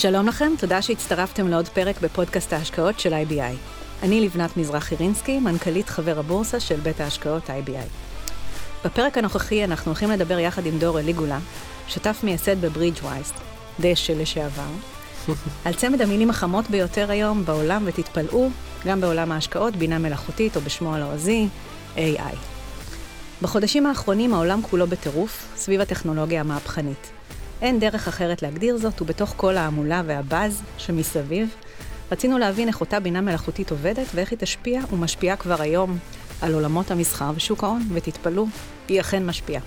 שלום לכם, תודה שהצטרפתם לעוד פרק בפודקאסט ההשקעות של IBI. אני לבנת מזרחי רינסקי, מנכ"לית חבר הבורסה של בית ההשקעות IBI. בפרק הנוכחי אנחנו הולכים לדבר יחד עם דור אליגולה, שותף מייסד בברידג' וייסט, דשא לשעבר, על צמד המילים החמות ביותר היום בעולם, ותתפלאו, גם בעולם ההשקעות, בינה מלאכותית, או בשמו הלועזי, AI. בחודשים האחרונים העולם כולו בטירוף סביב הטכנולוגיה המהפכנית. אין דרך אחרת להגדיר זאת, ובתוך כל ההמולה והבאז שמסביב, רצינו להבין איך אותה בינה מלאכותית עובדת ואיך היא תשפיע ומשפיעה כבר היום על עולמות המסחר ושוק ההון, ותתפלאו, היא אכן משפיעה.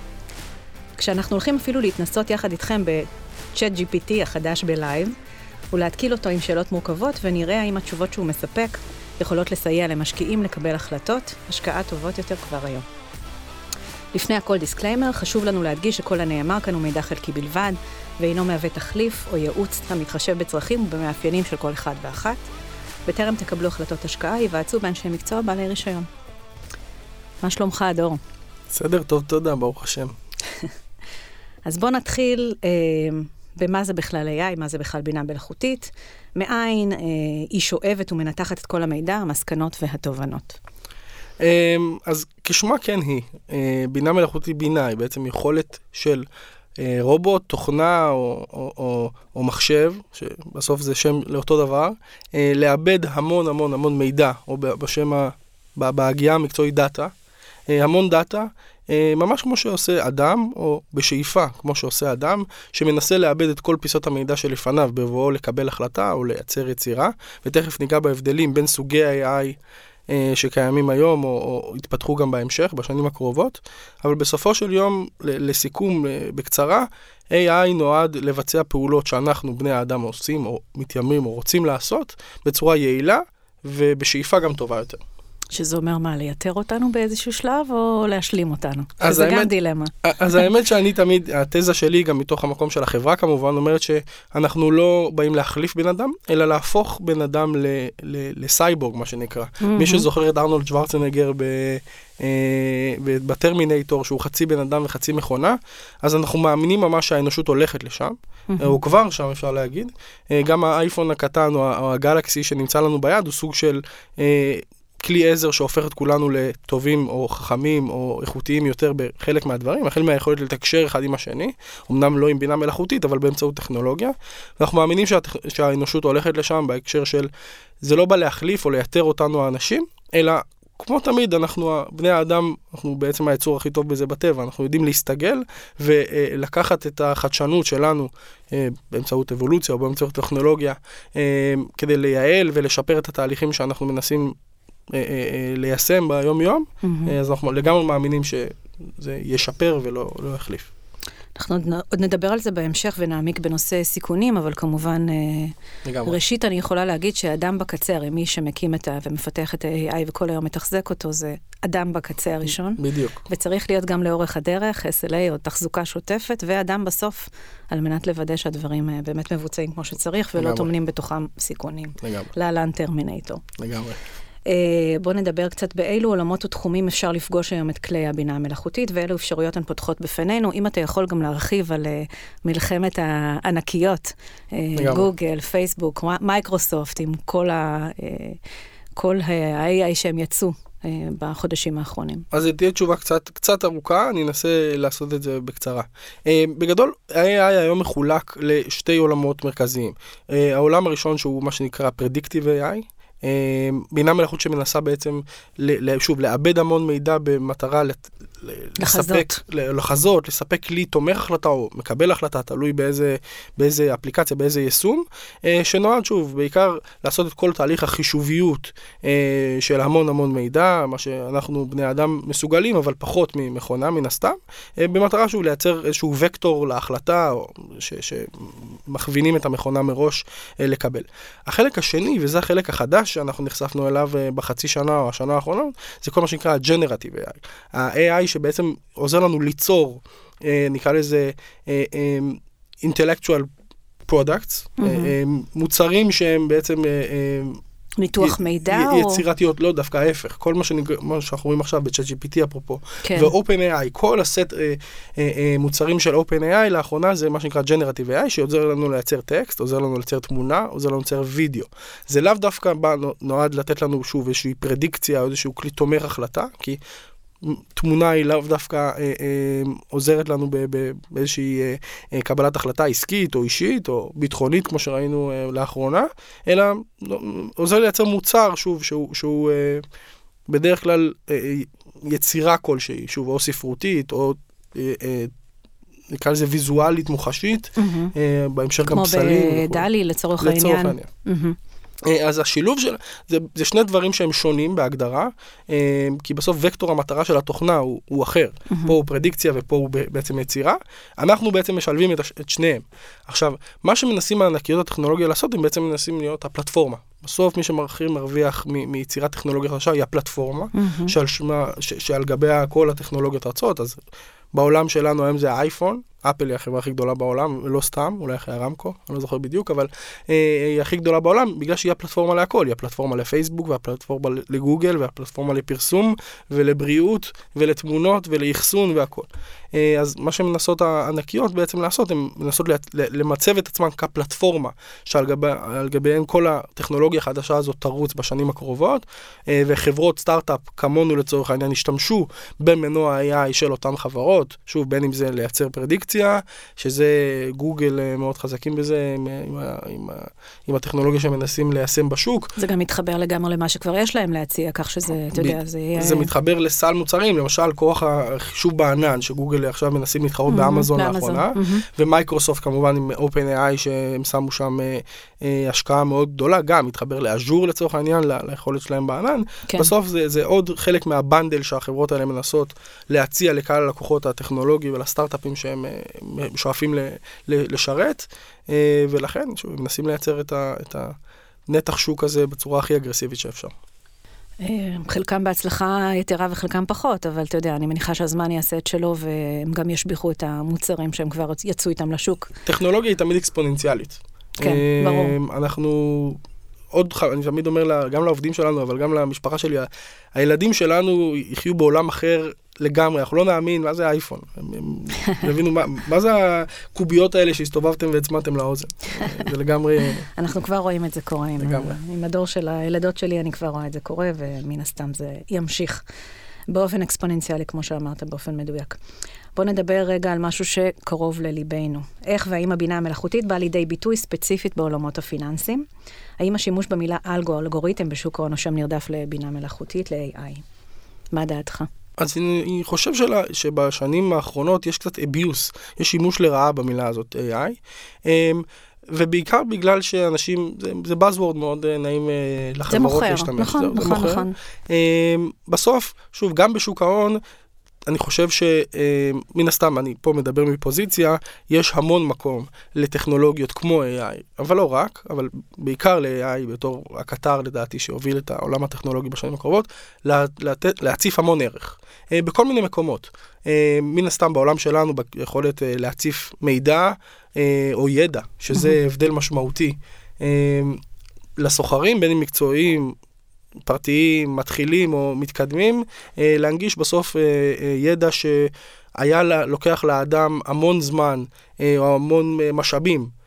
כשאנחנו הולכים אפילו להתנסות יחד איתכם ב-Chat GPT החדש בלייב, ולהתקיל אותו עם שאלות מורכבות, ונראה האם התשובות שהוא מספק יכולות לסייע למשקיעים לקבל החלטות, השקעה טובות יותר כבר היום. לפני הכל disclaimer, חשוב לנו להדגיש שכל הנאמר כאן הוא מידע חלקי בלבד, ואינו מהווה תחליף או ייעוץ המתחשב בצרכים ובמאפיינים של כל אחד ואחת. בטרם תקבלו החלטות השקעה, היוועצו באנשי מקצוע בעלי רישיון. מה שלומך, דור? בסדר, טוב, תודה, ברוך השם. אז בואו נתחיל אה, במה זה בכלל AI, מה זה בכלל בינה מלאכותית, מאין אה, היא שואבת ומנתחת את כל המידע, המסקנות והתובנות. אמ, אז כשמה כן היא, אה, בינה מלאכותית בינה היא בעצם יכולת של אה, רובוט, תוכנה או, או, או, או מחשב, שבסוף זה שם לאותו דבר, אה, לעבד המון המון המון מידע, או בשם, בהגייה המקצועית data, המון data, ממש כמו שעושה אדם, או בשאיפה, כמו שעושה אדם, שמנסה לעבד את כל פיסות המידע שלפניו בבואו לקבל החלטה או לייצר יצירה, ותכף ניגע בהבדלים בין סוגי ה-AI שקיימים היום, או, או יתפתחו גם בהמשך, בשנים הקרובות, אבל בסופו של יום, לסיכום אה, בקצרה, AI נועד לבצע פעולות שאנחנו, בני האדם, עושים, או מתיימרים, או רוצים לעשות, בצורה יעילה, ובשאיפה גם טובה יותר. שזה אומר מה, לייתר אותנו באיזשהו שלב, או להשלים אותנו? שזה האמת, גם דילמה. אז האמת שאני תמיד, התזה שלי, גם מתוך המקום של החברה כמובן, אומרת שאנחנו לא באים להחליף בן אדם, אלא להפוך בן אדם ל, ל, לסייבורג, מה שנקרא. Mm-hmm. מי שזוכר את ארנולד שוורצנגר ב... אה, בטרמינטור שהוא חצי בן אדם וחצי מכונה, אז אנחנו מאמינים ממש שהאנושות הולכת לשם. הוא כבר שם אפשר להגיד. אה, גם האייפון הקטן או הגלקסי שנמצא לנו ביד הוא סוג של כלי עזר שהופך את כולנו לטובים או חכמים או איכותיים יותר בחלק מהדברים, החל מהיכולת לתקשר אחד עם השני, אמנם לא עם בינה מלאכותית, אבל באמצעות טכנולוגיה. אנחנו מאמינים שהטכ... שהאנושות הולכת לשם בהקשר של זה לא בא להחליף או לייתר אותנו האנשים, אלא כמו תמיד, אנחנו, בני האדם, אנחנו בעצם היצור הכי טוב בזה בטבע, אנחנו יודעים להסתגל ולקחת את החדשנות שלנו אה, באמצעות אבולוציה או באמצעות טכנולוגיה, אה, כדי לייעל ולשפר את התהליכים שאנחנו מנסים ליישם ביום-יום, mm-hmm. אז אנחנו לגמרי מאמינים שזה ישפר ולא לא יחליף. אנחנו עוד נדבר על זה בהמשך ונעמיק בנושא סיכונים, אבל כמובן, לגמרי. ראשית אני יכולה להגיד שאדם בקצה, הרי מי שמקים את ה... ומפתח את ה-AI וכל היום מתחזק אותו, זה אדם בקצה הראשון. בדיוק. וצריך להיות גם לאורך הדרך, SLA או תחזוקה שוטפת, ואדם בסוף, על מנת לוודא שהדברים באמת מבוצעים כמו שצריך, ולא טומנים בתוכם סיכונים. לגמרי. להלן טרמינטור. לגמרי. אה, בואו נדבר קצת באילו עולמות ותחומים אפשר לפגוש היום את כלי הבינה המלאכותית, ואילו אפשרויות הן פותחות בפנינו. אם אתה יכול גם להרחיב על uh, מלחמת הענקיות, uh, גוגל, פייסבוק, מייקרוסופט, עם כל ה-AI שהם יצאו. בחודשים האחרונים. אז תהיה תשובה קצת, קצת ארוכה, אני אנסה לעשות את זה בקצרה. בגדול, ה-AI היום מחולק לשתי עולמות מרכזיים. העולם הראשון שהוא מה שנקרא Predictive AI, בינה מלאכות שמנסה בעצם, שוב, לאבד המון מידע במטרה לספק, לחזות, לספק כלי תומך החלטה או מקבל החלטה, תלוי באיזה, באיזה אפליקציה, באיזה יישום, אה, שנועד שוב בעיקר לעשות את כל תהליך החישוביות אה, של המון המון מידע, מה שאנחנו בני אדם מסוגלים, אבל פחות ממכונה מן הסתם, אה, במטרה שוב לייצר איזשהו וקטור להחלטה, ש, שמכווינים את המכונה מראש לקבל. החלק השני, וזה החלק החדש שאנחנו נחשפנו אליו בחצי שנה או השנה האחרונה, זה כל מה שנקרא Generative AI. ה-AI שבעצם עוזר לנו ליצור, אה, נקרא לזה אה, אה, intellectual products, mm-hmm. אה, אה, מוצרים שהם בעצם... ניתוח י- מידע י- או... יצירתיות, לא, דווקא ההפך. כל מה, שנג... מה שאנחנו רואים עכשיו ב-chat GPT אפרופו, כן. ו-OpenAI, כל הסט אה, אה, אה, מוצרים של OpenAI לאחרונה זה מה שנקרא Generative AI, שעוזר לנו לייצר טקסט, עוזר לנו לייצר תמונה, עוזר לנו לייצר וידאו. זה לאו דווקא בא, נועד לתת לנו שוב איזושהי פרדיקציה או איזשהו כלי תומך החלטה, כי תמונה היא לאו דווקא אה, אה, עוזרת לנו ב- ב- באיזושהי אה, אה, קבלת החלטה עסקית או אישית או ביטחונית, כמו שראינו אה, לאחרונה, אלא לא, עוזר לייצר מוצר, שוב, שהוא, שהוא אה, בדרך כלל אה, יצירה כלשהי, שוב, או ספרותית, או אה, אה, נקרא לזה ויזואלית מוחשית, מהמם. אה, בהמשך גם כמו פסלים. וכו'. בדלי לצורך לצורך העניין. העניין. אה, אז השילוב של, זה, זה שני דברים שהם שונים בהגדרה, אה, כי בסוף וקטור המטרה של התוכנה הוא, הוא אחר. מהמם. פה הוא פרדיקציה ופה הוא בעצם יצירה. אנחנו בעצם משלבים את, את שניהם. עכשיו, מה שמנסים הענקיות הטכנולוגיה לעשות, הם בעצם מנסים להיות הפלטפורמה. בסוף מי שמרחיב מרוויח מ- מיצירת טכנולוגיה חדשה היא הפלטפורמה, מהמם. שעל, שמה, ש, שעל גביה כל הטכנולוגיות רצות, אז בעולם שלנו היום זה האייפון, אפל היא החברה הכי גדולה בעולם, לא סתם, אולי אחרי הרמקו, אני לא זוכר בדיוק, אבל אה, היא הכי גדולה בעולם, בגלל שהיא הפלטפורמה להכל, היא הפלטפורמה לפייסבוק, והפלטפורמה לגוגל, והפלטפורמה לפרסום, ולבריאות, ולתמונות, ולאחסון והכל. אה, אז מה שמנסות הענקיות בעצם לעשות, הן מנסות למצב את עצמן כפלטפורמה, שעל גבי, גביהן כל הטכנולוגיה החדשה הזאת תרוץ בשנים הקרובות, אה, וחברות סטארט-אפ כמונו לצורך העניין השתמשו במנוע ה-AI של אותן חברות, שוב, בין אם זה לייצר prediction, שזה גוגל אה, מאוד חזקים בזה, עם, עם, ה- עם, ה- עם הטכנולוגיה שמנסים ליישם בשוק. זה גם מתחבר לגמרי למה שכבר יש להם להציע, כך שזה, אתה יודע, זה יהיה... זה מתחבר לסל מוצרים, למשל כוח החישוב בענן, שגוגל עכשיו מנסים להתחרות מהמם, באמזון באמזון, לאחרונה, מהמם. ומייקרוסופט כמובן עם OpenAI שהם שמו שם אה, אה, השקעה מאוד גדולה, גם מתחבר לאז'ור לצורך העניין, ל- ליכולת שלהם בענן. כן. בסוף זה, זה עוד חלק מה bundle שהחברות האלה מנסות להציע לקהל הלקוחות הטכנולוגי ולסטארט-אפים שהם אה, שואפים ל, ל, לשרת, אה, ולכן שוב, מנסים לייצר את, ה, את הנתח שוק הזה בצורה הכי אגרסיבית שאפשר. אה, חלקם בהצלחה יתרה וחלקם פחות, אבל אתה יודע, אני מניחה שהזמן יעשה את שלו והם גם ישביחו את המוצרים שהם כבר יצאו איתם לשוק. טכנולוגיה היא תמיד אקספוננציאלית. כן, אה, ברור. אנחנו עוד, אני תמיד אומר לה, גם לעובדים שלנו, אבל גם למשפחה שלי, הילדים שלנו יחיו בעולם אחר לגמרי, אנחנו לא נאמין מה זה האייפון. יבינו מה, מה זה הקוביות האלה שהסתובבתם והצמדתם לאוזן. זה לגמרי, אנחנו כבר רואים את זה קורה. לגמרי. עם הדור של הילדות שלי, אני כבר רואה את זה קורה, ומן הסתם זה ימשיך באופן אקספוננציאלי, כמו שאמרת, באופן מדויק. בואו נדבר רגע על משהו שקרוב לליבנו. איך והאם הבינה המלאכותית באה לידי ביטוי ספציפית בעולמות הפיננסיים? האם השימוש במילה אלגו, אלגוריתם בשוק ההון, הוא שם נרדף לבינה מלאכותית, ל-AI? מה דעתך? אז אני, חושב שלה, שבשנים האחרונות יש קצת abuse, יש שימוש לרעה במילה הזאת AI. אמ, ובעיקר בגלל שאנשים, זה, זה buzzword מאוד אה, נעים אה, זה לחברות מוכר, להשתמש. נכון, זה, זה נכון, מוכר. נכון. אמ, בסוף, שוב, גם בשוק ההון, אני חושב שמן הסתם, אני פה מדבר מפוזיציה, יש המון מקום לטכנולוגיות כמו AI, אבל לא רק, אבל בעיקר ל-AI בתור הקטר לדעתי שהוביל את העולם הטכנולוגי בשנים הקרובות, לה- לתת- להציף המון ערך. אה, בכל מיני מקומות. אה, מן הסתם בעולם שלנו ביכולת אה, להציף מידע אה, או ידע, שזה הבדל משמעותי. אה, לסוחרים, בין אם מקצועיים, פרטיים, מתחילים או מתקדמים, אה, להנגיש בסוף אה, אה, ידע שהיה לוקח לאדם המון זמן או המון משאבים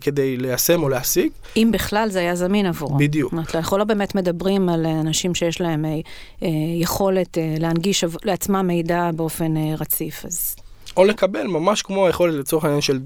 כדי ליישם או להשיג. אם בכלל זה היה זמין עבורו. בדיוק. זאת אומרת, אנחנו לא באמת מדברים על אנשים שיש להם יכולת להנגיש לעצמם מידע באופן רציף. אז או לקבל, ממש כמו היכולת לצורך העניין של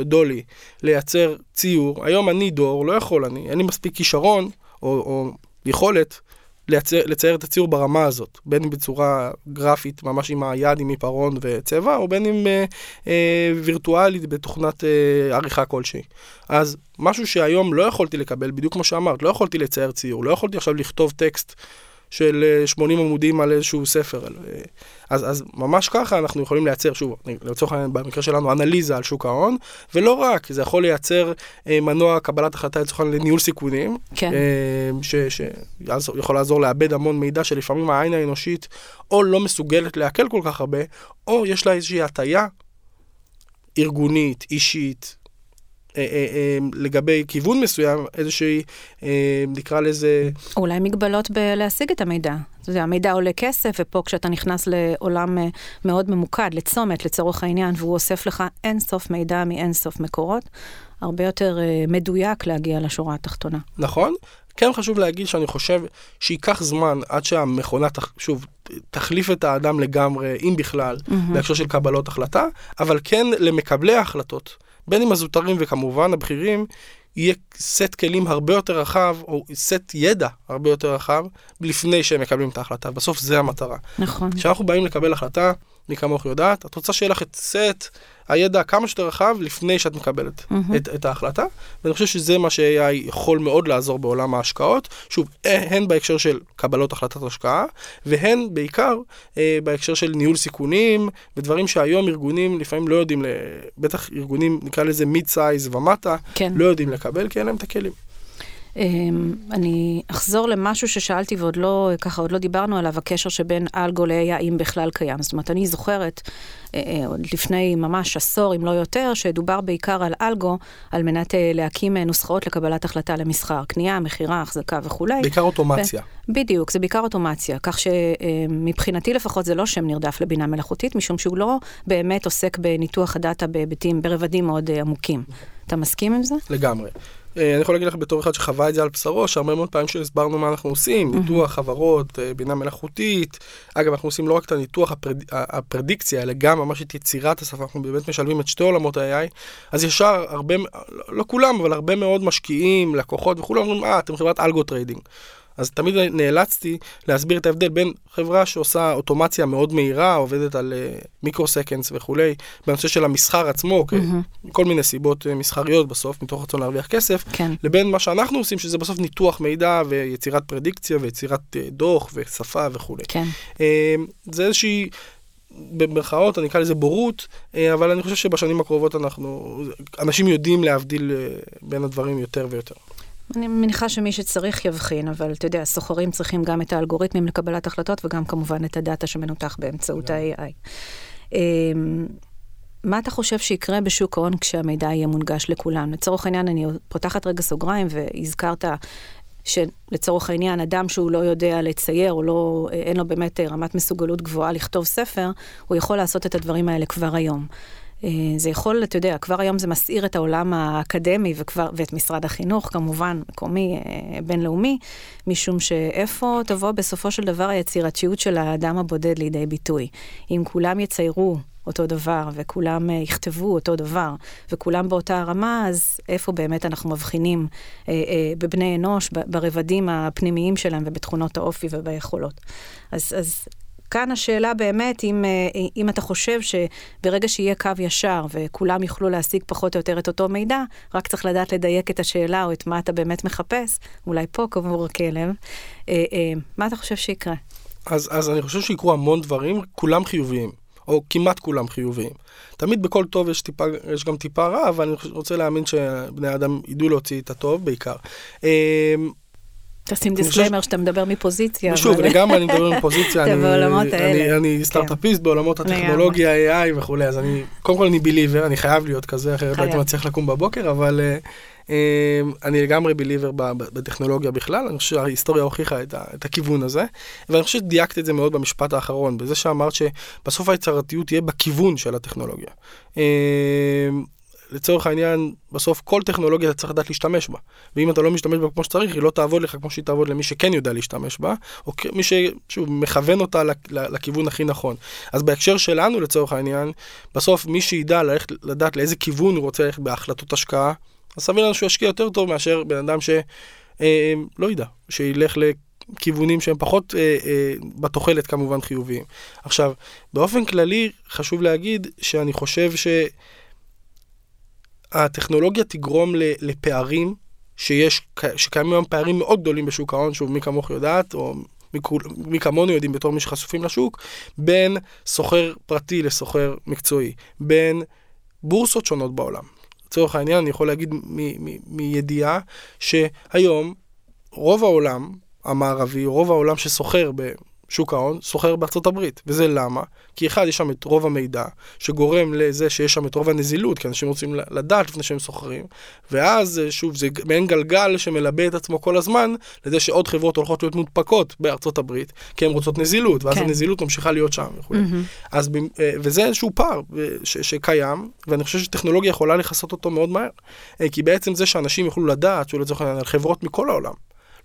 דולי, לייצר ציור. היום אני דור, לא יכול, אני, אין לי מספיק כישרון או, או יכולת לייצר, לצייר את הציור ברמה הזאת, בין אם בצורה גרפית, ממש עם היד, עם עיפרון וצבע, או בין אם אה, אה, וירטואלית בתוכנת אה, עריכה כלשהי. אז משהו שהיום לא יכולתי לקבל, בדיוק כמו שאמרת, לא יכולתי לצייר ציור, לא יכולתי עכשיו לכתוב טקסט של אה, 80 עמודים על איזשהו ספר. אה, אז, אז ממש ככה אנחנו יכולים לייצר, שוב, לצורך העניין במקרה שלנו, אנליזה על שוק ההון, ולא רק, זה יכול לייצר אה, מנוע קבלת החלטה לצורך העניין לניהול סיכונים, כן. אה, שיכול לעזור לאבד המון מידע שלפעמים העין האנושית או לא מסוגלת לעכל כל כך הרבה, או יש לה איזושהי הטיה ארגונית, אישית, אה, אה, אה, לגבי כיוון מסוים, איזושהי, אה, נקרא לזה... אולי מגבלות בלהשיג את המידע. אתה יודע, המידע עולה כסף, ופה כשאתה נכנס לעולם אה, מאוד ממוקד, לצומת לצורך העניין, והוא אוסף לך אין סוף מידע מאין סוף מקורות, הרבה יותר אה, מדויק להגיע לשורה התחתונה. נכון. כן חשוב להגיד שאני חושב שייקח זמן עד שהמכונה, תח- שוב, תחליף את האדם לגמרי, אם בכלל, מהמם. בהקשר של קבלות החלטה, אבל כן למקבלי ההחלטות, בין אם הזוטרים וכמובן הבכירים, יהיה סט כלים הרבה יותר רחב, או סט ידע הרבה יותר רחב, לפני שהם מקבלים את ההחלטה. בסוף זה המטרה. נכון. כשאנחנו באים לקבל החלטה, מי כמוך יודעת, את רוצה שיהיה לך את סט הידע כמה שיותר רחב לפני שאת מקבלת מהמם. את, את ההחלטה, ואני חושב שזה מה ש-AI יכול מאוד לעזור בעולם ההשקעות, שוב, אה, הן בהקשר של קבלות החלטת השקעה, והן בעיקר אה, בהקשר של ניהול סיכונים, ודברים שהיום ארגונים לפעמים לא יודעים, בטח ארגונים, נקרא לזה mid size ומטה, כן. לא יודעים לקבל, כי אין להם את הכלים. אמ, אני אחזור למשהו ששאלתי ועוד לא, ככה, עוד לא דיברנו עליו, הקשר שבין אלגו ל-AI, אם בכלל קיים. זאת אומרת, אני זוכרת, אה, אה, עוד לפני ממש עשור, אם לא יותר, שדובר בעיקר על אלגו, על מנת אה, להקים נוסחאות לקבלת החלטה למסחר, קנייה, מכירה, החזקה וכולי. בעיקר אוטומציה. בדיוק, זה בעיקר אוטומציה, כך שמבחינתי לפחות זה לא שם נרדף לבינה מלאכותית, משום שהוא לא באמת עוסק בניתוח הדאטה בהיבטים, ברבדים מאוד עמוקים. אתה מסכים עם זה? לגמרי. אה, אני יכול להגיד לך בתור אחד שחווה את זה על בשרו, שהרבה מאוד פעמים שהסברנו מה אנחנו עושים, ניתוח חברות, אה, בינה מלאכותית. אגב, אנחנו עושים לא רק את הניתוח, הפרד... הפרדיקציה, אלא גם ממש את יצירת השפה, אנחנו באמת משלבים את שתי עולמות ה-AI. אז ישר הרבה, לא- לא כולם, אבל הרבה מאוד משקיעים, לקוחות וכולם אומרים, אה, אתם חברת algo trading. אז תמיד נאלצתי להסביר את ההבדל בין חברה שעושה אוטומציה מאוד מהירה, עובדת על micro seconds וכולי, בנושא של המסחר עצמו, מהמם. כל מיני סיבות אה, מסחריות בסוף, מתוך רצון להרוויח כסף, כן. לבין מה שאנחנו עושים, שזה בסוף ניתוח מידע ויצירת פרדיקציה ויצירת אה, דוח ושפה וכולי. כן. אה, זה איזושהי, במרכאות, אני אקרא לזה בורות, אבל אני חושב שבשנים הקרובות אנחנו, אנשים יודעים להבדיל בין הדברים יותר ויותר. אני מניחה שמי שצריך יבחין, אבל אתה יודע, סוחרים צריכים גם את האלגוריתמים לקבלת החלטות וגם כמובן את הדאטה שמנותח באמצעות ה-AI. אמ, מה אתה חושב שיקרה בשוק ההון כשהמידע יהיה מונגש לכולם? לצורך העניין, אני פותחת רגע סוגריים והזכרת שלצורך העניין, אדם שהוא לא יודע לצייר, או לא, אין לו באמת רמת מסוגלות גבוהה לכתוב ספר, הוא יכול לעשות את הדברים האלה כבר היום. אה, זה יכול, אתה יודע, כבר היום זה מסעיר את העולם האקדמי וכבר, ואת משרד החינוך, כמובן, מקומי, אה, בינלאומי, משום שאיפה תבוא בסופו של דבר היצירתיות של האדם הבודד לידי ביטוי. אם כולם יציירו אותו דבר, וכולם uh, יכתבו אותו דבר, וכולם באותה הרמה, אז איפה באמת אנחנו מבחינים uh, uh, בבני אנוש, ברבדים הפנימיים שלהם ובתכונות האופי וביכולות. אז, אז כאן השאלה באמת, אם, uh, אם אתה חושב שברגע שיהיה קו ישר וכולם יוכלו להשיג פחות או יותר את אותו מידע, רק צריך לדעת לדייק את השאלה או את מה אתה באמת מחפש, אולי פה קבור הכלב, uh, uh, מה אתה חושב שיקרה? אז, אז אני חושב שיקרו המון דברים, כולם חיוביים. או כמעט כולם חיוביים. תמיד בכל טוב יש, טיפה, יש גם טיפה רע, אבל אני רוצה להאמין שבני אדם ידעו להוציא את הטוב בעיקר. תשים disclaimer שאתה מדבר מפוזיציה. שוב, לגמרי אני מדבר מפוזיציה, אתה בעולמות האלה. אני סטארט-אפיסט בעולמות הטכנולוגיה, AI וכולי, אז אני, קודם כל אני believer, אני חייב להיות כזה, אחרת לא הייתי מצליח לקום בבוקר, אבל אני לגמרי believer בטכנולוגיה בכלל, אני חושב שההיסטוריה הוכיחה את הכיוון הזה, ואני חושב שדייקת את זה מאוד במשפט האחרון, בזה שאמרת שבסוף היצירתיות תהיה בכיוון של הטכנולוגיה. לצורך העניין, בסוף כל טכנולוגיה אתה צריך לדעת להשתמש בה. ואם אתה לא משתמש בה כמו שצריך, היא לא תעבוד לך כמו שהיא תעבוד למי שכן יודע להשתמש בה, או מי ששוב מכוון אותה לכיוון הכי נכון. אז בהקשר שלנו, לצורך העניין, בסוף מי שידע ללכת, לדעת לאיזה כיוון הוא רוצה ללכת בהחלטות השקעה, אז סביר לנו שהוא ישקיע יותר טוב מאשר בן אדם שלא אה, לא ידע, שילך לכיוונים שהם פחות אה, אה, בתוחלת כמובן חיוביים. עכשיו, באופן כללי חשוב להגיד שאני חושב ש... הטכנולוגיה תגרום לפערים שיש, שקיימים היום פערים מאוד גדולים בשוק ההון, שוב, מי כמוך יודעת, או מי כמונו יודעים בתור מי שחשופים לשוק, בין סוחר פרטי לסוחר מקצועי, בין בורסות שונות בעולם. לצורך העניין, אני יכול להגיד מידיעה שהיום רוב העולם המערבי, רוב העולם שסוחר. שוק ההון, סוחר בארצות הברית. וזה למה? כי אחד, יש שם את רוב המידע, שגורם לזה שיש שם את רוב הנזילות, כי אנשים רוצים לדעת לפני שהם סוחרים, ואז, אה, שוב, זה מעין גלגל שמלבה את עצמו כל הזמן, לזה שעוד חברות הולכות להיות מודפקות בארצות הברית, כי הן רוצות נזילות, ואז כן. הנזילות ממשיכה להיות שם וכו'. Mm-hmm. אז, אה, וזה איזשהו פער ש, שקיים, ואני חושב שטכנולוגיה יכולה לכסות אותו מאוד מהר. כי בעצם זה שאנשים יוכלו לדעת, שהוא לצורך העניין, על חברות מכל העולם,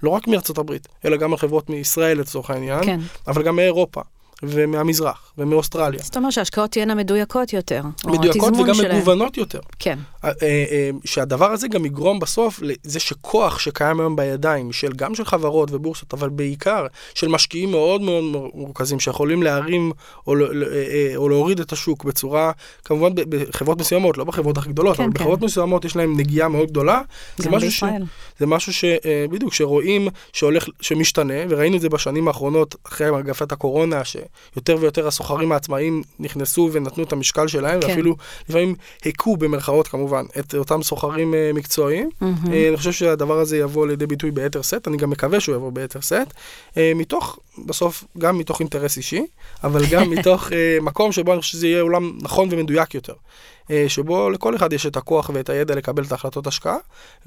לא רק מארצות הברית, אלא גם על חברות מישראל לצורך העניין, כן. אבל גם מאירופה. ומהמזרח, ומאוסטרליה. זאת אומרת שההשקעות תהיינה מדויקות יותר, מדויקות וגם שלהם. מגוונות יותר. כן. אה, אה, שהדבר הזה גם יגרום בסוף לזה שכוח שקיים היום בידיים, של גם של חברות ובורסות, אבל בעיקר של משקיעים מאוד מאוד מורכזים, שיכולים להרים או, אה, או להוריד את השוק בצורה, כמובן בחברות מסוימות, לא בחברות הכי גדולות, כן, אבל כן. בחברות מסוימות יש להם נגיעה מאוד גדולה. זה בישראל. ש, זה משהו שבדיוק, שרואים שהולך, שמשתנה, וראינו את זה בשנים האחרונות, אחרי מגפת הקורונה, ש... יותר ויותר הסוחרים העצמאיים נכנסו ונתנו את המשקל שלהם, כן. ואפילו לפעמים הכו במרכאות כמובן את אותם סוחרים uh, מקצועיים. Mm-hmm. Uh, אני חושב שהדבר הזה יבוא לידי ביטוי ביתר סט, אני גם מקווה שהוא יבוא ביתר סט, uh, מתוך, בסוף, גם מתוך אינטרס אישי, אבל גם מתוך uh, מקום שבו אני חושב שזה יהיה עולם נכון ומדויק יותר. uh, שבו לכל אחד יש את הכוח ואת הידע לקבל את ההחלטות השקעה,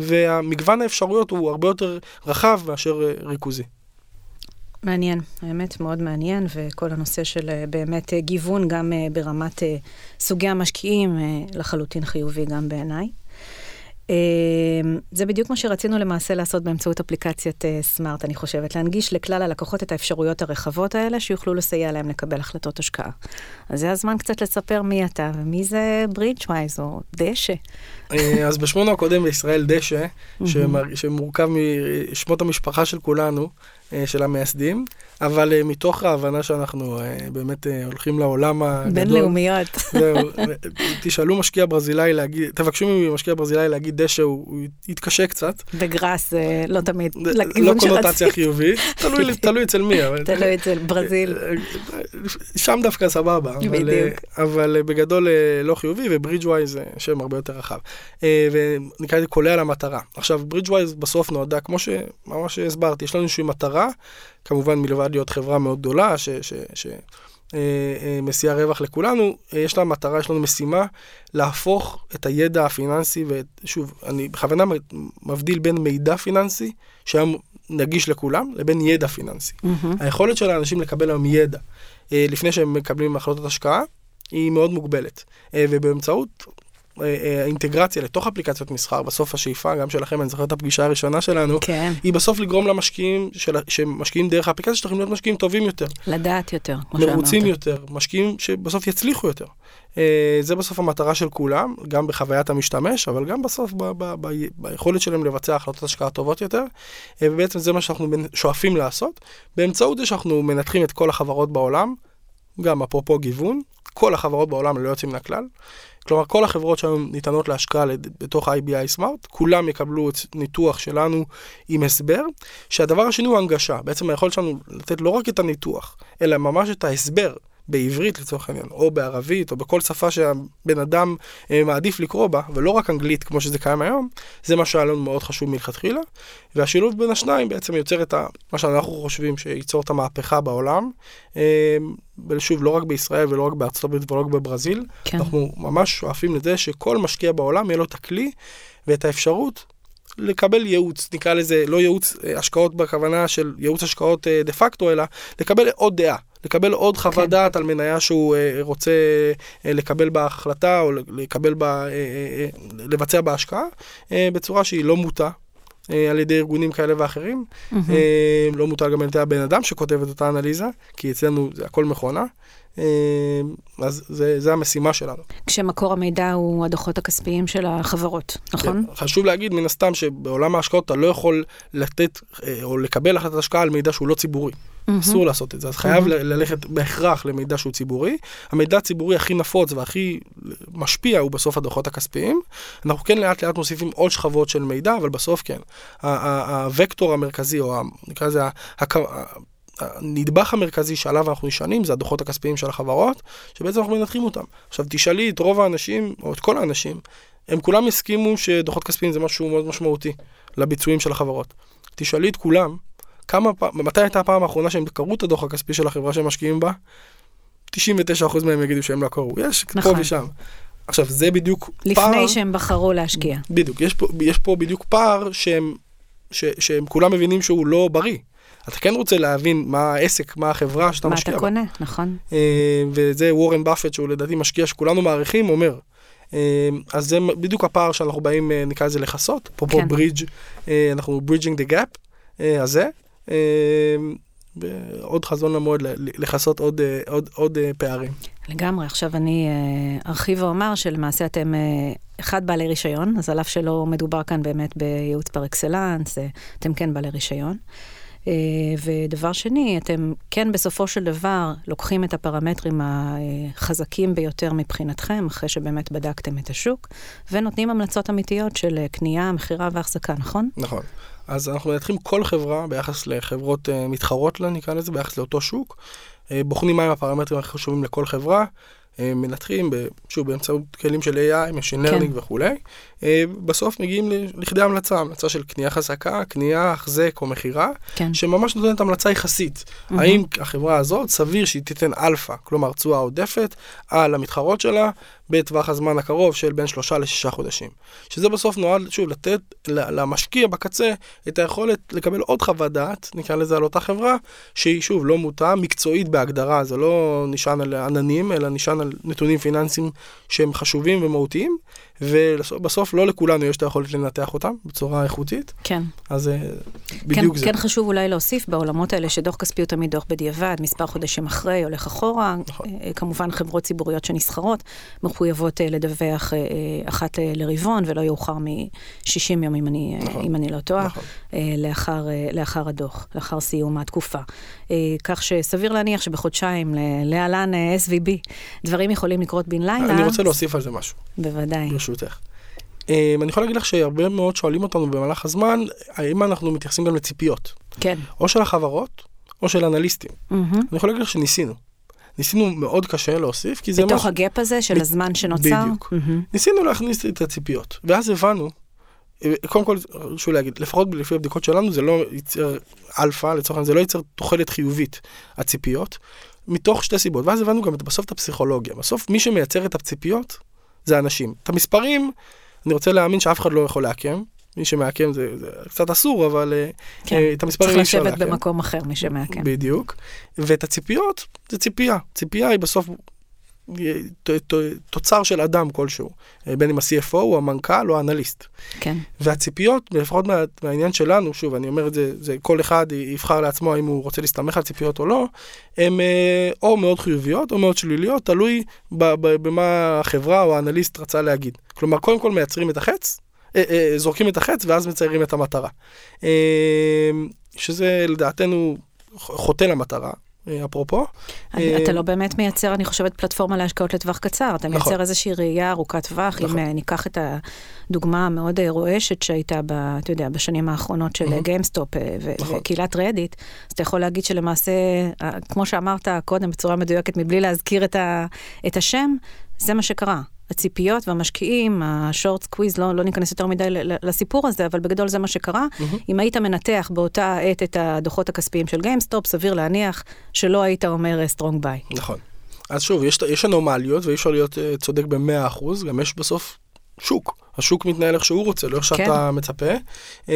והמגוון האפשרויות הוא הרבה יותר רחב מאשר uh, ריכוזי. מעניין, האמת מאוד מעניין, וכל הנושא של אה, באמת אה, גיוון גם אה, ברמת סוגי המשקיעים לחלוטין חיובי גם בעיניי. זה בדיוק מה שרצינו למעשה לעשות באמצעות אפליקציית סמארט, אני חושבת, להנגיש לכלל הלקוחות את האפשרויות הרחבות האלה, שיוכלו לסייע להם לקבל החלטות השקעה. אז זה הזמן קצת לספר מי אתה ומי זה ברידג'ווייז או דשא. אז בשמונה הקודם בישראל דשא, שמורכב משמות המשפחה של כולנו, אה, של המייסדים, אבל אה, מתוך ההבנה שאנחנו אה, באמת הולכים לעולם הגדול. בינלאומיות. זהו, תשאלו משקיע ברזילאי להגיד, תבקשו ממשקיע ברזילאי להגיד דשא, הוא יתקשה קצת. וגראס לא תמיד לא קונוטציה חיובית, תלוי אצל מי. תלוי אצל ברזיל. שם דווקא סבבה. בדיוק. אבל בגדול לא חיובי, ו Bridgewise זה שם הרבה יותר רחב. ונקרא לזה קולע למטרה. עכשיו, Bridgewise בסוף נועדה, כמו שממש הסברתי, יש לנו איזושהי מטרה. כמובן מלבד להיות חברה מאוד גדולה, שמסיעה אה, אה, רווח לכולנו, אה, יש לה מטרה, יש לנו משימה להפוך את הידע הפיננסי, ושוב, אני בכוונה מבדיל בין מידע פיננסי, שהיום נגיש לכולם, לבין ידע פיננסי. Mm-hmm. היכולת של האנשים לקבל היום ידע לפני שהם מקבלים החלטות השקעה, היא מאוד מוגבלת. ובאמצעות האינטגרציה לתוך אפליקציות מסחר, בסוף השאיפה, גם שלכם, אני זוכר את הפגישה הראשונה שלנו, כן. היא בסוף לגרום למשקיעים, של, שמשקיעים דרך האפליקציה, שצריכים להיות משקיעים טובים יותר. לדעת יותר, כמו שאמרת. מרוצים יותר, משקיעים שבסוף יצליחו יותר. אה, זה בסוף המטרה של כולם, גם בחוויית המשתמש, אבל גם בסוף ב- ב- ב- ביכולת שלהם לבצע החלטות השקעה טובות יותר, אה, ובעצם זה מה שאנחנו שואפים לעשות, באמצעות זה שאנחנו מנתחים את כל החברות בעולם, גם אפרופו גיוון, כל החברות בעולם ללא יוצאים מן הכלל. כלומר, כל החברות שהיום ניתנות להשקעה בתוך IBI Smart, כולם יקבלו את ניתוח שלנו עם הסבר, שהדבר השני הוא הנגשה. בעצם היכולת שלנו לתת לא רק את הניתוח, אלא ממש את ההסבר בעברית לצורך העניין, או בערבית, או בכל שפה שהבן אדם אה, מעדיף לקרוא בה, ולא רק אנגלית כמו שזה קיים היום, זה מה שהיה לנו מאוד חשוב מלכתחילה. והשילוב בין השניים בעצם יוצר את ה, מה שאנחנו חושבים שייצור את המהפכה בעולם. אה, ושוב, לא רק בישראל ולא רק בארצות הברית ולא רק בברזיל, כן. אנחנו ממש שואפים לזה שכל משקיע בעולם יהיה לו את הכלי ואת האפשרות לקבל ייעוץ, נקרא לזה לא ייעוץ אה, השקעות בכוונה של ייעוץ השקעות דה פקטו, אלא לקבל עוד דעה. לקבל עוד חוות כן. דעת על מניה שהוא uh, רוצה uh, לקבל בה החלטה או לקבל בה, uh, uh, לבצע בה השקעה uh, בצורה שהיא לא מוטה. uh, על ידי ארגונים כאלה ואחרים, mm-hmm. uh, לא מוטה גם על ידי הבן אדם שכותב את אותה אנליזה, כי אצלנו זה הכל מכונה. Uh, אז זה, זה המשימה שלנו. כשמקור המידע הוא הדוחות הכספיים של החברות, נכון? כן, חשוב להגיד מן הסתם שבעולם ההשקעות אתה לא יכול לתת או לקבל החלטת השקעה על מידע שהוא לא ציבורי. Mm-hmm. אסור לעשות את זה, אז חייב mm-hmm. ללכת בהכרח למידע שהוא ציבורי. המידע הציבורי הכי נפוץ והכי משפיע הוא בסוף הדוחות הכספיים. אנחנו כן לאט לאט מוסיפים עוד שכבות של מידע, אבל בסוף כן. הוקטור המרכזי, או נקרא לזה הנדבך המרכזי שעליו אנחנו נשענים זה הדוחות הכספיים של החברות, שבעצם אנחנו מנתחים אותם. עכשיו תשאלי את רוב האנשים, או את כל האנשים, הם כולם הסכימו שדוחות כספיים זה משהו מאוד משמעותי לביצועים של החברות. תשאלי את כולם, כמה פעם, מתי הייתה הפעם האחרונה שהם קראו את הדוח הכספי של החברה שהם משקיעים בה? 99% מהם יגידו שהם לא קראו, יש נכון. פה ושם. עכשיו, זה בדיוק לפני פער, שהם בחרו להשקיע. בדיוק, יש פה, יש פה בדיוק פער שהם, ש, שהם כולם מבינים שהוא לא בריא. אתה כן רוצה להבין מה העסק, מה החברה שאתה מה משקיע אתה בה. קונה, נכון. אה, וזה וורן באפט, שהוא לדעתי משקיע שכולנו מעריכים, אומר. אה, אז זה בדיוק הפער שאנחנו באים, אה, נקרא לזה לכסות. אפרופו כן. ברידג', אנחנו bridging the gap הזה. עוד חזון למועד לכסות עוד, עוד, עוד פערים. לגמרי. עכשיו אני ארחיב ואומר שלמעשה אתם אחד בעלי רישיון, אז על אף שלא מדובר כאן באמת בייעוץ פר אקסלנס, אתם כן בעלי רישיון. אה, ודבר שני, אתם כן בסופו של דבר לוקחים את הפרמטרים החזקים ביותר מבחינתכם, אחרי שבאמת בדקתם את השוק, ונותנים המלצות אמיתיות של אה, קנייה, מכירה והחזקה, נכון? נכון. אז אנחנו מנתחים כל חברה ביחס לחברות אה, מתחרות לה, נקרא לזה, ביחס לאותו שוק. בוחנים מהם הפרמטרים הכי חשובים לכל חברה. מנתחים, שוב, באמצעות כלים של AI, Machine, כן. וכולי. אה, בסוף מגיעים לכדי המלצה, המלצה של קנייה חזקה, קנייה, החזק או מכירה, כן. שממש נותנת המלצה יחסית. מהמם. האם החברה הזאת, סביר שהיא תיתן אלפא, כלומר תשואה עודפת, על המתחרות שלה, בטווח הזמן הקרוב של בין שלושה לשישה חודשים. שזה בסוף נועד, שוב, לתת למשקיע בקצה את היכולת לקבל עוד חוות דעת, נקרא לזה על אותה חברה, שהיא שוב לא מוטה, מקצועית בהגדרה, זה לא נשען על עננים, אלא נשען על נתונים פיננסיים שהם חשובים ומהותיים, ובסוף לא לכולנו יש את היכולת לנתח אותם בצורה איכותית, כן. אז אה, כן, בדיוק זה. כן חשוב אולי להוסיף בעולמות האלה שדוח כספי הוא תמיד דוח בדיעבד, מספר חודשים אחרי, הולך אחורה. נכון. אה, כמובן חברות ציבוריות שנסחרות מחויבות אה, לדווח אה, אה, אחת אה, לרבעון ולא יאוחר מ-60 יום, אם אני, אה, נכון. אם אני לא טועה, נכון. אה, לאחר, אה, לאחר הדוח, לאחר סיום התקופה. אה, כך שסביר להניח שבחודשיים, להלן אה, SVB, דברים יכולים לקרות בן לילה. אני רוצה להוסיף על זה משהו. בוודאי. ברשותך. אה, אני יכול להגיד לך שהרבה מאוד שואלים אותנו במהלך הזמן, האם אנחנו מתייחסים גם לציפיות, כן. או של החברות, או של אנליסטים. מהמם. אני יכול להגיד לך שניסינו. ניסינו מאוד קשה להוסיף, כי זה בתוך משהו... ה gap הזה של ב- הזמן שנוצר. בדיוק. מהמם. ניסינו להכניס את הציפיות, ואז הבנו, אה, קודם כל, חשוב להגיד, לפחות לפי הבדיקות שלנו, זה לא ייצר אלפא, לצורך העניין, זה לא ייצר תוחלת חיובית, הציפיות, מתוך שתי סיבות. ואז הבנו גם את- בסוף את הפסיכולוגיה. בסוף מי שמייצר את הציפיות זה אנשים. את המספרים, אני רוצה להאמין שאף אחד לא יכול לעקם. מי שמעקם זה, זה קצת אסור, אבל אה, כן. אה, את המספרים צריך אי אפשר לשבת לעקם. במקום אחר, מי שמעקם. בדיוק. ואת הציפיות, זה ציפייה. ציפייה היא בסוף תוצר של אדם כלשהו, בין אם ה-CFO או המנכ"ל או האנליסט. כן. והציפיות, לפחות מה, מהעניין שלנו, שוב, אני אומר את זה, זה כל אחד יבחר לעצמו האם הוא רוצה להסתמך על ציפיות או לא, הן אה, או מאוד חיוביות או מאוד שליליות, תלוי במה החברה או האנליסט רצה להגיד. כלומר, קודם כל מייצרים את החץ, אה, אה, זורקים את החץ ואז מציירים את המטרה. שזה לדעתנו חוטא למטרה, אפרופו. אה, אתה לא באמת מייצר, אני חושבת, פלטפורמה להשקעות לטווח קצר. אתה נכון. מייצר איזושהי ראייה ארוכת טווח. נכון. אם אה, ניקח את הדוגמה המאוד אה, רועשת שהייתה, ב- אתה יודע, בשנים האחרונות של. גיימסטופ אה, ו- נכון. וקהילת רדיט, אז אתה יכול להגיד שלמעשה, אה, כמו שאמרת קודם בצורה מדויקת, מבלי להזכיר את ה- את השם, זה מה שקרה. הציפיות והמשקיעים, ה short squeeze, לא, לא ניכנס יותר מדי לסיפור הזה, אבל בגדול זה מה שקרה. מהמם. אם היית מנתח באותה עת את הדוחות הכספיים של גיימסטופ, סביר להניח שלא היית אומר strong buy. נכון. אז שוב, יש, יש אנומליות ואי אפשר להיות אה, צודק ב-100%, גם יש בסוף שוק. השוק מתנהל איך שהוא רוצה, לא איך שאתה מצפה. אה,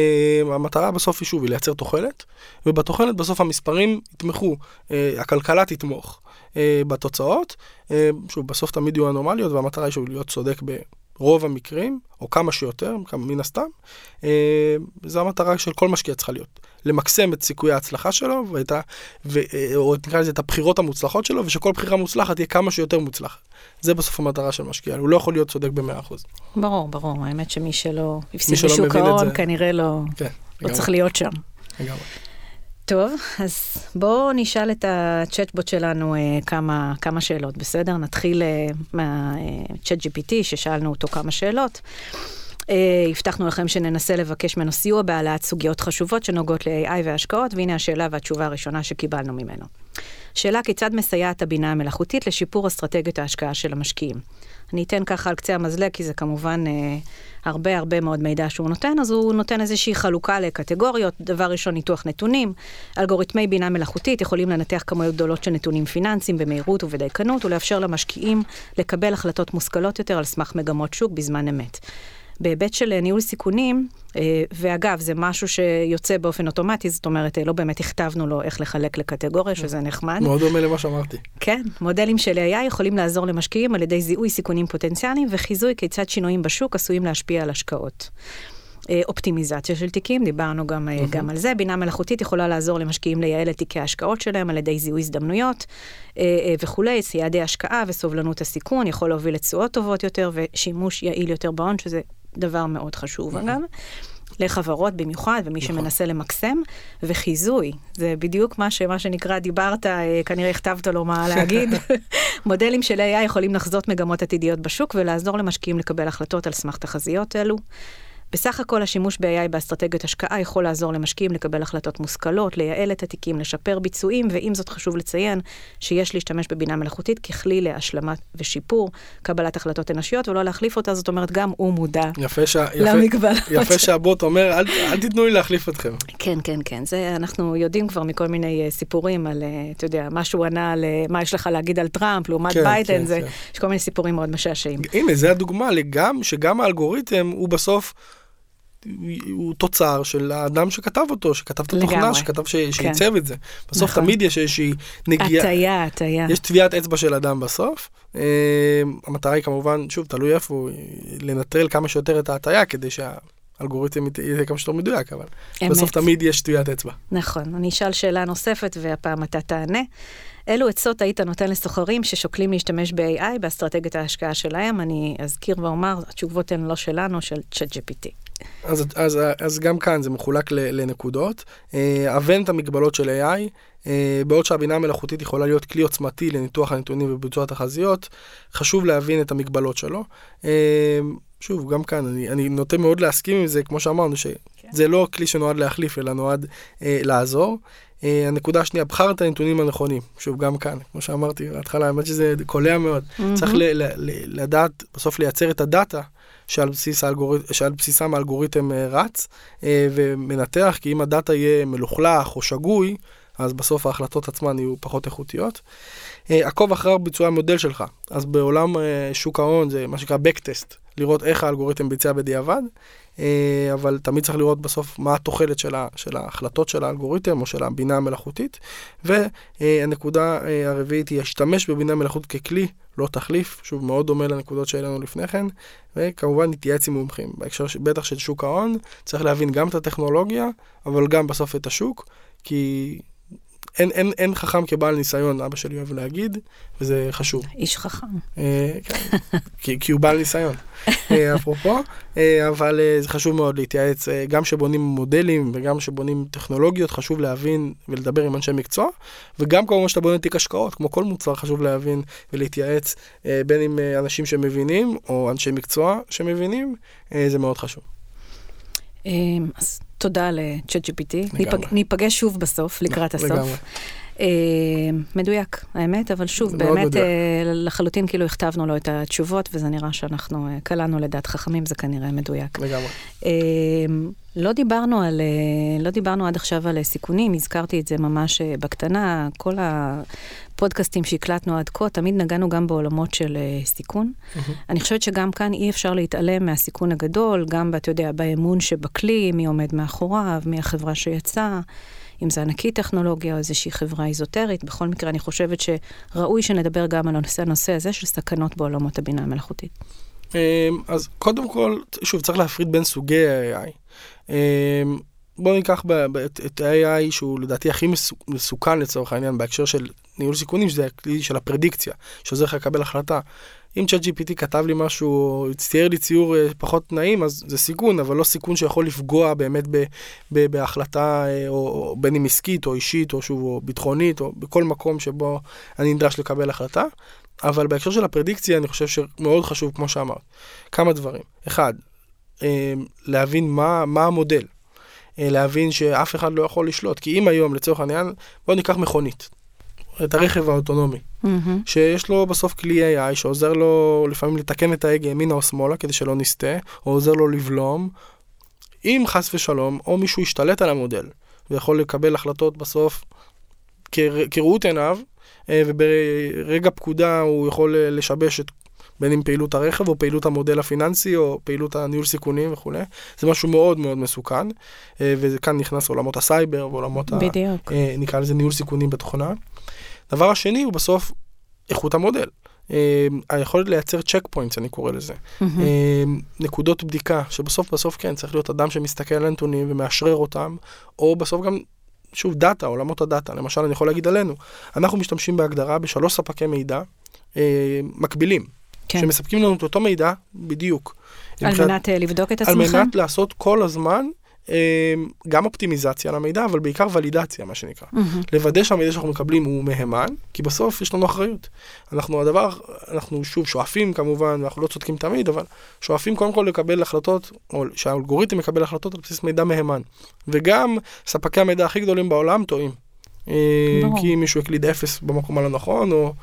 המטרה בסוף היא שוב, היא לייצר תוחלת, ובתוחלת בסוף המספרים יתמכו, אה, הכלכלה תתמוך אה, בתוצאות. אה, שוב, בסוף תמיד יהיו אנומליות, והמטרה היא שוב להיות צודק ברוב המקרים, או כמה שיותר, כמה- מן הסתם. Uh, זו המטרה של כל משקיע צריכה להיות. למקסם את סיכויי ההצלחה שלו, ואת ה, ו, אה, או נקרא לזה את הבחירות המוצלחות שלו, ושכל בחירה מוצלחת תהיה כמה שיותר מוצלחת. זה בסוף המטרה של משקיע, הוא לא יכול להיות צודק ב-100%. ברור, ברור. האמת שמי שלא הפסיד בשוק ההון. כנראה לא, כן, לא צריך להיות שם. לגמרי. טוב, אז בואו נשאל את הצ'טבוט שלנו אה, כמה, כמה שאלות, בסדר? נתחיל אה, מהצ'אט GPT, ששאלנו אותו כמה שאלות. אה, הבטחנו לכם שננסה לבקש ממנו סיוע בהעלאת סוגיות חשובות שנוגעות ל-AI והשקעות, והנה השאלה והתשובה הראשונה שקיבלנו ממנו. שאלה כיצד מסייעת הבינה המלאכותית לשיפור אסטרטגיות ההשקעה של המשקיעים. אני אתן ככה על קצה המזלג, כי זה כמובן אה, הרבה הרבה מאוד מידע שהוא נותן, אז הוא נותן איזושהי חלוקה לקטגוריות. דבר ראשון, ניתוח נתונים. אלגוריתמי בינה מלאכותית יכולים לנתח כמויות גדולות של נתונים פיננסיים במהירות ובדייקנות, ולאפשר למשקיעים לקבל החלטות מושכלות יותר על סמך מגמות שוק בזמן אמת. בהיבט של אה, ניהול סיכונים, אה, ואגב, זה משהו שיוצא באופן אוטומטי, זאת אומרת, אה, לא באמת הכתבנו לו איך לחלק לקטגוריה, שזה נחמד. מאוד דומה למה שאמרתי. כן, מודלים של AI יכולים לעזור למשקיעים על ידי זיהוי סיכונים פוטנציאליים וחיזוי כיצד שינויים בשוק עשויים להשפיע על השקעות. אופטימיזציה של תיקים, דיברנו גם, mm-hmm. גם על זה. בינה מלאכותית יכולה לעזור למשקיעים לייעל את תיקי ההשקעות שלהם על ידי זיהוי הזדמנויות וכולי, יעדי השקעה וסובלנות הסיכון, יכול להוביל לתשואות טובות יותר ושימוש יעיל יותר בהון, שזה דבר מאוד חשוב אגב. לחברות במיוחד, ומי נכון. שמנסה למקסם, וחיזוי, זה בדיוק מה שמה שנקרא, דיברת, אה, כנראה הכתבת לו מה להגיד. מודלים של AI יכולים לחזות מגמות עתידיות בשוק ולעזור למשקיעים לקבל החלטות על סמך תחזיות אלו. בסך הכל השימוש ב-AI באסטרטגיות השקעה יכול לעזור למשקיעים לקבל החלטות מושכלות, לייעל את התיקים, לשפר ביצועים, ועם זאת חשוב לציין שיש להשתמש בבינה מלאכותית ככלי להשלמה ושיפור קבלת החלטות אנושיות, ולא להחליף אותה, זאת אומרת, גם הוא מודע יפה ש... למגבלות. יפה שהבוט אומר, אל, אל תיתנו לי להחליף אתכם. כן, כן, כן, זה אנחנו יודעים כבר מכל מיני uh, סיפורים על, uh, אתה יודע, מה שהוא ענה על uh, מה יש לך להגיד על טראמפ, לעומת כן, ביידן, כן, זה, כן. יש כל מיני סיפורים מאוד משעשעים. הנה, זה הדוגמה לגם, שגם האלגוריתם הוא בסוף... הוא תוצר של האדם שכתב אותו, שכתב את התוכנה, שכתב, ש... כן. שעיצב את זה. בסוף נכון. תמיד יש איזושהי נגיעה. הטיה, הטיה. יש טביעת אצבע של אדם בסוף. Uh, המטרה היא כמובן, שוב, תלוי איפה, לנטרל כמה שיותר את ההטיה כדי שהאלגוריתם יהיה כמה שיותר מדויק, אבל אמת. בסוף תמיד יש טביעת אצבע. נכון. אני אשאל שאלה נוספת והפעם אתה תענה. אילו עצות היית נותן לסוחרים ששוקלים להשתמש ב-AI באסטרטגיית ההשקעה שלהם? אני אזכיר ואומר, התשובות הן לא שלנו, של ChatGPT. אז, אז, אז גם כאן זה מחולק לנקודות. אה, אבן את המגבלות של AI, אה, בעוד שהבינה המלאכותית יכולה להיות כלי עוצמתי לניתוח הנתונים וביצוע התחזיות, חשוב להבין את המגבלות שלו. אה, שוב, גם כאן, אני, אני נוטה מאוד להסכים עם זה, כמו שאמרנו, שזה כן. לא כלי שנועד להחליף, אלא נועד אה, לעזור. אה, הנקודה השנייה, בחר את הנתונים הנכונים. שוב, גם כאן, כמו שאמרתי בהתחלה, האמת שזה קולע מאוד. Mm-hmm. צריך ל, ל, ל, לדעת, בסוף לייצר את הדאטה שעל, בסיס האלגורית, שעל בסיסם האלגוריתם אה, רץ אה, ומנתח, כי אם הדאטה יהיה מלוכלך או שגוי, אז בסוף ההחלטות עצמן יהיו פחות איכותיות. עקוב אחר ביצועי המודל שלך. אז בעולם שוק ההון זה מה שנקרא Backtest, לראות איך האלגוריתם ביצע בדיעבד. אה, אבל תמיד צריך לראות בסוף מה התוחלת של, של ההחלטות של האלגוריתם או של הבינה המלאכותית. והנקודה אה, הרביעית היא להשתמש בבינה מלאכותית ככלי, לא תחליף, שוב מאוד דומה לנקודות שהעלינו לפני כן, וכמובן נתייעץ עם מומחים. בהקשר בטח של שוק ההון, צריך להבין גם את הטכנולוגיה, אבל גם בסוף את השוק, כי אין, אין, אין חכם כבעל ניסיון, אבא שלי אוהב להגיד, וזה חשוב. איש חכם. אה, כן, כי, כי הוא בעל ניסיון, אה, אפרופו, אה, אבל אה, זה חשוב מאוד להתייעץ, אה, גם כשבונים מודלים וגם כשבונים טכנולוגיות, חשוב להבין ולדבר עם אנשי מקצוע, וגם כמובן כשאתה בונה תיק השקעות, כמו כל מוצר, חשוב להבין ולהתייעץ אה, בין עם אה, אנשים שמבינים, או אנשי מקצוע שמבינים, אה, זה מאוד חשוב. אה, אז תודה ל-chat GPT. ניפגש שוב בסוף, לקראת הסוף. לגמרי. אה, מדויק, האמת, אבל שוב, באמת אה, לחלוטין כאילו הכתבנו לו את התשובות, וזה נראה שאנחנו אה, קלענו לדעת חכמים, זה כנראה מדויק. לגמרי. לא דיברנו על, לא דיברנו עד עכשיו על סיכונים, הזכרתי את זה ממש בקטנה, כל הפודקאסטים שהקלטנו עד כה, תמיד נגענו גם בעולמות של סיכון. Mm-hmm. אני חושבת שגם כאן אי אפשר להתעלם מהסיכון הגדול, גם, אתה יודע, באמון שבכלי, מי עומד מאחוריו, מי החברה שיצאה. אם זה ענקית טכנולוגיה או איזושהי חברה איזוטרית. בכל מקרה, אני חושבת שראוי שנדבר גם על הנושא, הנושא הזה של סכנות בעולמות הבינה המלאכותית. אמ, אז קודם כל, שוב, צריך להפריד בין סוגי ה-AI. אמ, בואו ניקח את ה-AI שהוא לדעתי הכי מסוכן לצורך העניין בהקשר של ניהול סיכונים, שזה הכלי של הפרדיקציה, שעוזר לך לקבל החלטה. אם צ'אט GPT כתב לי משהו, צייר לי ציור אה, פחות נעים, אז זה סיכון, אבל לא סיכון שיכול לפגוע באמת ב, ב, בהחלטה, אה, או, או בין אם עסקית או אישית, או שוב, או ביטחונית, או בכל מקום שבו אני נדרש לקבל החלטה. אבל בהקשר של הפרדיקציה, אני חושב שמאוד חשוב, כמו שאמרת, כמה דברים. אחד, אה, להבין מה, מה המודל. להבין שאף אחד לא יכול לשלוט. כי אם היום, לצורך העניין, בואו ניקח מכונית. את הרכב האוטונומי, מהמם. שיש לו בסוף כלי AI שעוזר לו לפעמים לתקן את ההגה ימינה או שמאלה כדי שלא נסטה, או עוזר לו לבלום. אם חס ושלום, או מישהו ישתלט על המודל, ויכול לקבל החלטות בסוף כר- כראות עיניו, אה, וברגע פקודה הוא יכול אה, לשבש את בין אם פעילות הרכב או פעילות המודל הפיננסי או פעילות הניהול סיכונים וכולי. זה משהו מאוד מאוד מסוכן, אה, וכאן נכנס עולמות הסייבר ועולמות ה... בדיוק. אה, נקרא לזה ניהול סיכונים בתוכנה. דבר השני הוא בסוף איכות המודל. אה, היכולת לייצר check points, אני קורא לזה. אה, נקודות בדיקה, שבסוף בסוף כן, צריך להיות אדם שמסתכל על הנתונים ומאשרר אותם, או בסוף גם, שוב, דאטה, עולמות הדאטה. למשל, אני יכול להגיד עלינו, אנחנו משתמשים בהגדרה בשלוש ספקי מידע אה, מקבילים, כן. שמספקים לנו את אותו מידע בדיוק. על מבחינת- מנת לבדוק את על עצמכם? מנת לעשות כל הזמן גם אופטימיזציה למידע, אבל בעיקר ולידציה, מה שנקרא. מהמם. לוודא שהמידע שאנחנו מקבלים הוא מהימן, כי בסוף יש לנו אחריות. אנחנו הדבר, אנחנו שוב שואפים כמובן, ואנחנו לא צודקים תמיד, אבל שואפים קודם כל לקבל החלטות, או שהאלגוריתם יקבל החלטות על בסיס מידע מהימן. וגם ספקי המידע הכי גדולים בעולם טועים. אה, ברור. כי מישהו הקליד אפס במקום הלא נכון, או.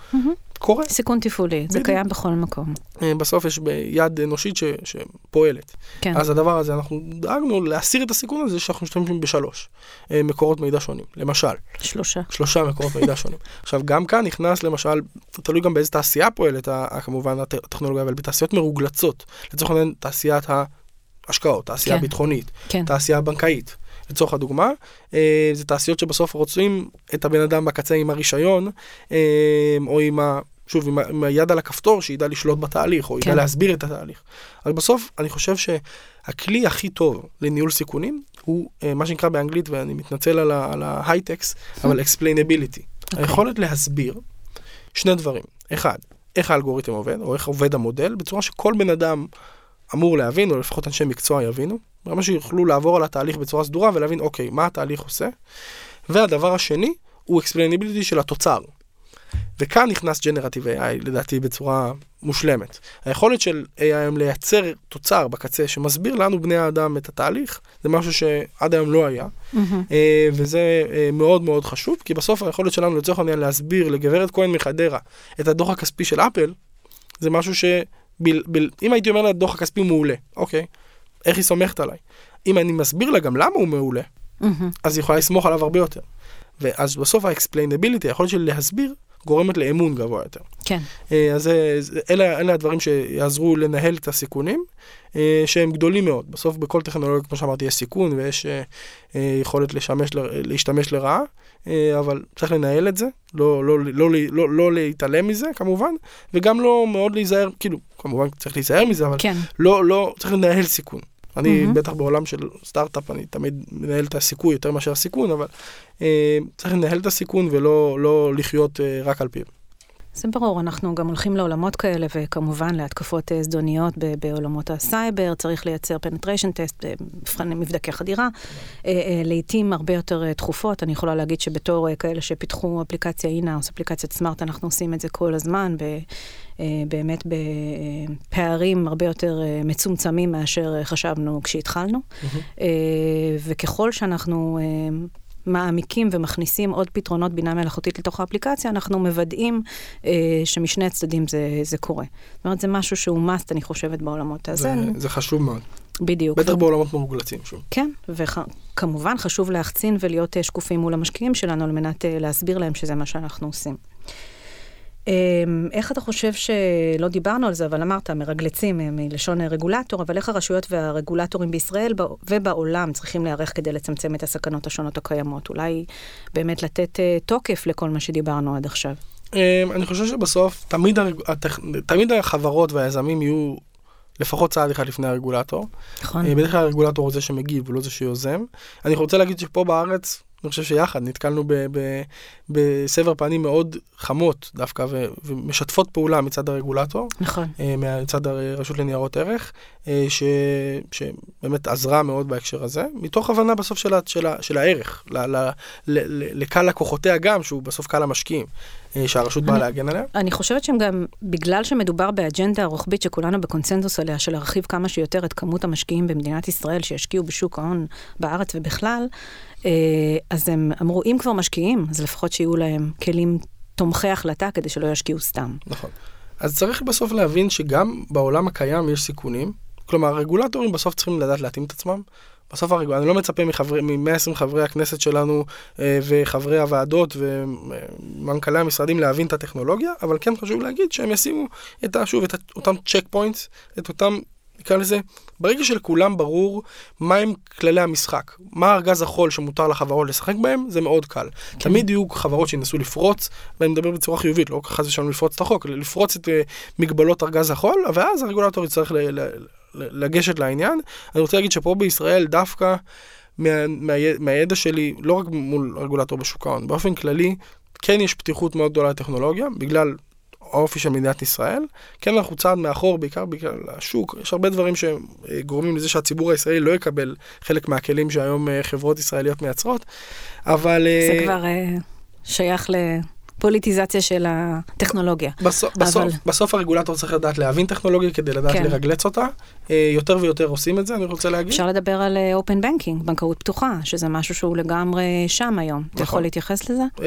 קורה. סיכון תפעולי, זה. קיים בכל מקום. אה, בסוף יש ביד אנושית ש, שפועלת. כן. אז הדבר הזה, אנחנו דאגנו להסיר את הסיכון הזה שאנחנו משתמשים בשלוש אה, מקורות מידע שונים. למשל, שלושה. שלושה מקורות מידע שונים. עכשיו, גם כאן נכנס למשל, תלוי גם באיזה תעשייה פועלת, ה- ה- כמובן, הט- הטכנולוגיה, אבל בתעשיות מרוגלצות, לצורך העניין, תעשיית ההשקעות, תעשייה כן. ביטחונית, כן. תעשייה בנקאית. לצורך הדוגמה, אה, זה תעשיות שבסוף רוצים את הבן אדם בקצה עם הרישיון, אה, או עם ה... שוב, עם, ה- עם היד על הכפתור, שידע לשלוט בתהליך, או ידע כן. להסביר את התהליך. אבל בסוף, אני חושב שהכלי הכי טוב לניהול סיכונים, הוא אה, מה שנקרא באנגלית, ואני מתנצל על ה- על ההייטקס, אבל explainability. היכולת להסביר שני דברים. אחד, איך האלגוריתם עובד, או איך עובד המודל, בצורה שכל בן אדם אמור להבין, או לפחות אנשי מקצוע יבינו, ברמה שיוכלו לעבור על התהליך בצורה סדורה ולהבין, אוקיי, מה התהליך עושה. והדבר השני הוא explainability של התוצר. וכאן נכנס Generative AI לדעתי בצורה מושלמת. היכולת של AI היום לייצר תוצר בקצה שמסביר לנו בני האדם את התהליך, זה משהו שעד היום לא היה. אה, וזה אה, מאוד מאוד חשוב, כי בסוף היכולת שלנו לצורך העניין להסביר לגברת כהן מחדרה את הדוח הכספי של אפל, זה משהו ש... בל, בל, אם הייתי אומר לה הדוח הכספי מעולה, אוקיי, איך היא סומכת עליי? אם אני מסביר לה גם למה הוא מעולה, מהמם. אז היא יכולה לסמוך עליו הרבה יותר. ואז בסוף ה-explainability, היכולת שלי להסביר, גורמת לאמון גבוה יותר. כן. אה, אז אלה, אלה הדברים שיעזרו לנהל את הסיכונים, אה, שהם גדולים מאוד. בסוף בכל טכנולוגיה, כמו שאמרתי, יש סיכון ויש אה, יכולת לשמש, להשתמש לרעה, אבל צריך לנהל את זה, לא, לא, לא, לא, לא, לא להתעלם מזה כמובן, וגם לא מאוד להיזהר, כאילו, כמובן צריך להיזהר מזה, אבל כן. לא, לא, צריך לנהל סיכון. אני מהמם. בטח בעולם של סטארט-אפ, אני תמיד מנהל את הסיכוי יותר מאשר הסיכון, אבל אה, צריך לנהל את הסיכון ולא לא לחיות אה, רק על פיו. זה ברור, אנחנו גם הולכים לעולמות כאלה, וכמובן להתקפות אה, זדוניות בעולמות הסייבר, צריך לייצר penetration test, מבחני מבדקי חדירה, אה, אה, לעיתים הרבה יותר אה, תכופות. אני יכולה להגיד שבתור אה, כאלה שפיתחו אפליקציה אינאוס, אפליקציית סמארט, אנחנו עושים את זה כל הזמן, אה, באמת בפערים הרבה יותר אה, מצומצמים מאשר אה, חשבנו כשהתחלנו. אה, וככל שאנחנו אה, מעמיקים ומכניסים עוד פתרונות בינה מלאכותית לתוך האפליקציה, אנחנו מוודאים אה, שמשני הצדדים זה, זה קורה. זאת אומרת, זה משהו שהוא must, אני חושבת, בעולמות הזה. זה, זה חשוב מאוד. בדיוק. בטח בעולמות מרגולצים, שוב. כן, וכמובן חשוב להחצין ולהיות אה, שקופים מול המשקיעים שלנו על מנת אה, להסביר להם שזה מה שאנחנו עושים. אה, איך אתה חושב שלא דיברנו על זה, אבל אמרת, מרגלצים מלשון רגולטור, אבל איך הרשויות והרגולטורים בישראל ובעולם צריכים להיערך כדי לצמצם את הסכנות השונות הקיימות? אולי באמת לתת אה, תוקף לכל מה שדיברנו עד עכשיו. אה, אני חושב שבסוף תמיד, הרג... הטכ... תמיד החברות והיזמים יהיו לפחות צעד אחד לפני הרגולטור. נכון. אה, בדרך כלל הרגולטור הוא זה שמגיב, הוא לא זה שיוזם. אני רוצה להגיד שפה בארץ, אני חושב שיחד נתקלנו ב- ב- בסבר פנים מאוד חמות דווקא ו- ומשתפות פעולה מצד הרגולטור, נכון. אה, מצד הרשות לניירות ערך, אה, ש- שבאמת עזרה מאוד בהקשר הזה, מתוך הבנה בסוף של, של, של הערך, ל- ל- ל- ל- לקהל לקוחותיה גם, שהוא בסוף קהל המשקיעים, שהרשות באה להגן עליה. אני חושבת שהם גם, בגלל שמדובר באג'נדה הרוחבית שכולנו בקונצנזוס עליה, של להרחיב כמה שיותר את כמות המשקיעים במדינת ישראל שישקיעו בשוק ההון בארץ ובכלל, אה, אז הם אמרו, אם כבר משקיעים, אז לפחות שיהיו להם כלים תומכי החלטה כדי שלא ישקיעו סתם. נכון. אז צריך בסוף להבין שגם בעולם הקיים יש סיכונים. כלומר, הרגולטורים בסוף צריכים לדעת להתאים את עצמם. בסוף הרגולטור, אני לא מצפה מ-120 חברי הכנסת שלנו אה, וחברי הוועדות ומנכ"לי המשרדים להבין את הטכנולוגיה, אבל כן חשוב להגיד שהם ישימו את, שוב, את אותם צ'ק פוינטס, את אותם נקרא לזה, ברגע שלכולם ברור מהם כללי המשחק, מה ארגז החול שמותר לחברות לשחק בהם, זה מאוד קל. כן. תמיד יהיו חברות שינסו לפרוץ, ואני מדבר בצורה חיובית, לא חס ושלום לפרוץ את החוק, לפרוץ את uh, מגבלות ארגז החול, ואז הרגולטור יצטרך ל- ל- ל- לגשת לעניין. אני רוצה להגיד שפה בישראל דווקא מה, מה, מהידע שלי, לא רק מול רגולטור בשוק ההון, באופן כללי, כן יש פתיחות מאוד גדולה לטכנולוגיה, בגלל האופי של מדינת ישראל. כן, אנחנו צעד מאחור, בעיקר בגלל השוק. יש הרבה דברים שגורמים לזה שהציבור הישראלי לא יקבל חלק מהכלים שהיום אה, חברות ישראליות מייצרות, אבל... זה אה, כבר uh, שייך ל... פוליטיזציה של הטכנולוגיה. בסוף, אבל... בסוף, בסוף הרגולטור צריך לדעת להבין טכנולוגיה כדי לדעת כן. לרגלץ אותה. אה, יותר ויותר עושים את זה, אני רוצה להגיד. אפשר לדבר על אופן uh, בנקינג, בנקאות פתוחה, שזה משהו שהוא לגמרי שם היום. נכון. אתה יכול להתייחס לזה? Uh,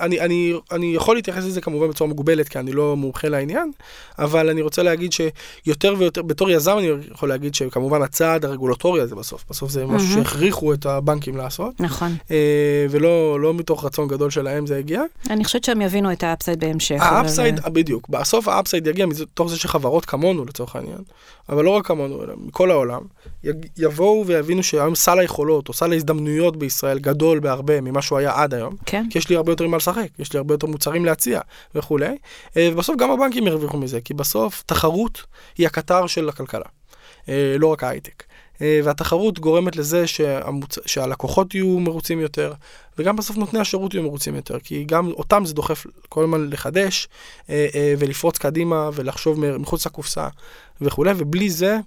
אני, אני, אני יכול להתייחס לזה כמובן בצורה מוגבלת, כי אני לא מומחה לעניין, אבל אני רוצה להגיד שיותר ויותר, בתור יזם אני יכול להגיד שכמובן הצעד הרגולטורי הזה בסוף, בסוף זה משהו mm-hmm. שהכריחו את הבנקים לעשות. נכון. ולא לא מתוך רצון גדול שלהם זה הגיע. אני חושבת שהם יבינו את ה upside בהמשך. ה upside, אבל... בדיוק. בסוף ה upside יגיע מתוך זה שחברות כמונו לצורך העניין, אבל לא רק כמונו, אלא מכל העולם, יבואו ויבינו שהיום סל היכולות או סל ההזדמנויות בישראל גדול בהרבה ממה שהוא היה עד היום. כן. כי יש לי הרבה יותר מה לשחק, יש לי הרבה יותר מוצרים להציע וכולי. אה, ובסוף גם הבנקים ירוויחו מזה, כי בסוף תחרות היא הקטר של הכלכלה, אה, לא רק ההייטק. אה, והתחרות גורמת לזה שהמוצ... שהלקוחות יהיו מרוצים יותר, וגם בסוף נותני השירות יהיו מרוצים יותר, כי גם אותם זה דוחף כל הזמן לחדש ולפרוץ קדימה ולחשוב מחוץ לקופסה וכולי, ובלי זה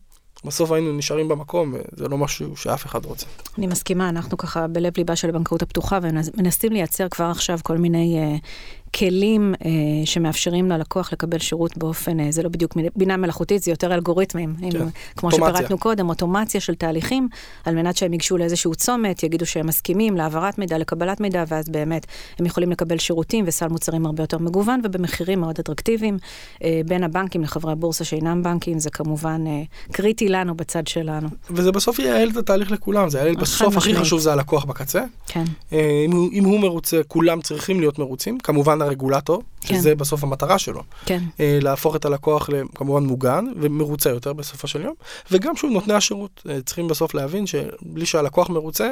בסוף היינו נשארים במקום, זה לא משהו שאף אחד רוצה. אני מסכימה, אנחנו ככה בלב ליבה של הבנקאות הפתוחה, ומנסים לייצר כבר עכשיו כל מיני uh, כלים uh, שמאפשרים ללקוח לקבל שירות באופן, uh, זה לא בדיוק בינה מלאכותית, זה יותר אלגוריתמים, כן. עם, כמו אוטומציה. שפירטנו קודם, אוטומציה של תהליכים, על מנת שהם ייגשו לאיזשהו צומת, יגידו שהם מסכימים להעברת מידע, לקבלת מידע, ואז באמת הם יכולים לקבל שירותים וסל מוצרים הרבה יותר מגוון ובמחירים מאוד אטרקטיביים. Uh, בין הבנקים לחברי הבורסה שאינם בנקים, זה כמובן uh, קריטי לנו בצד שלנו. וזה בסוף ייעל את התהליך לכולם, זה ייעל בסוף, הכי חשוב זה הלקוח בקצה. כן. אם הוא, אם הוא מרוצה, כולם צריכים להיות מרוצים. כמובן הרגולטור, כן. שזה בסוף המטרה שלו. כן. אה, להפוך את הלקוח כמובן מוגן ומרוצה יותר בסופו של יום. וגם שוב, נותני השירות אה, צריכים בסוף להבין שבלי שהלקוח מרוצה,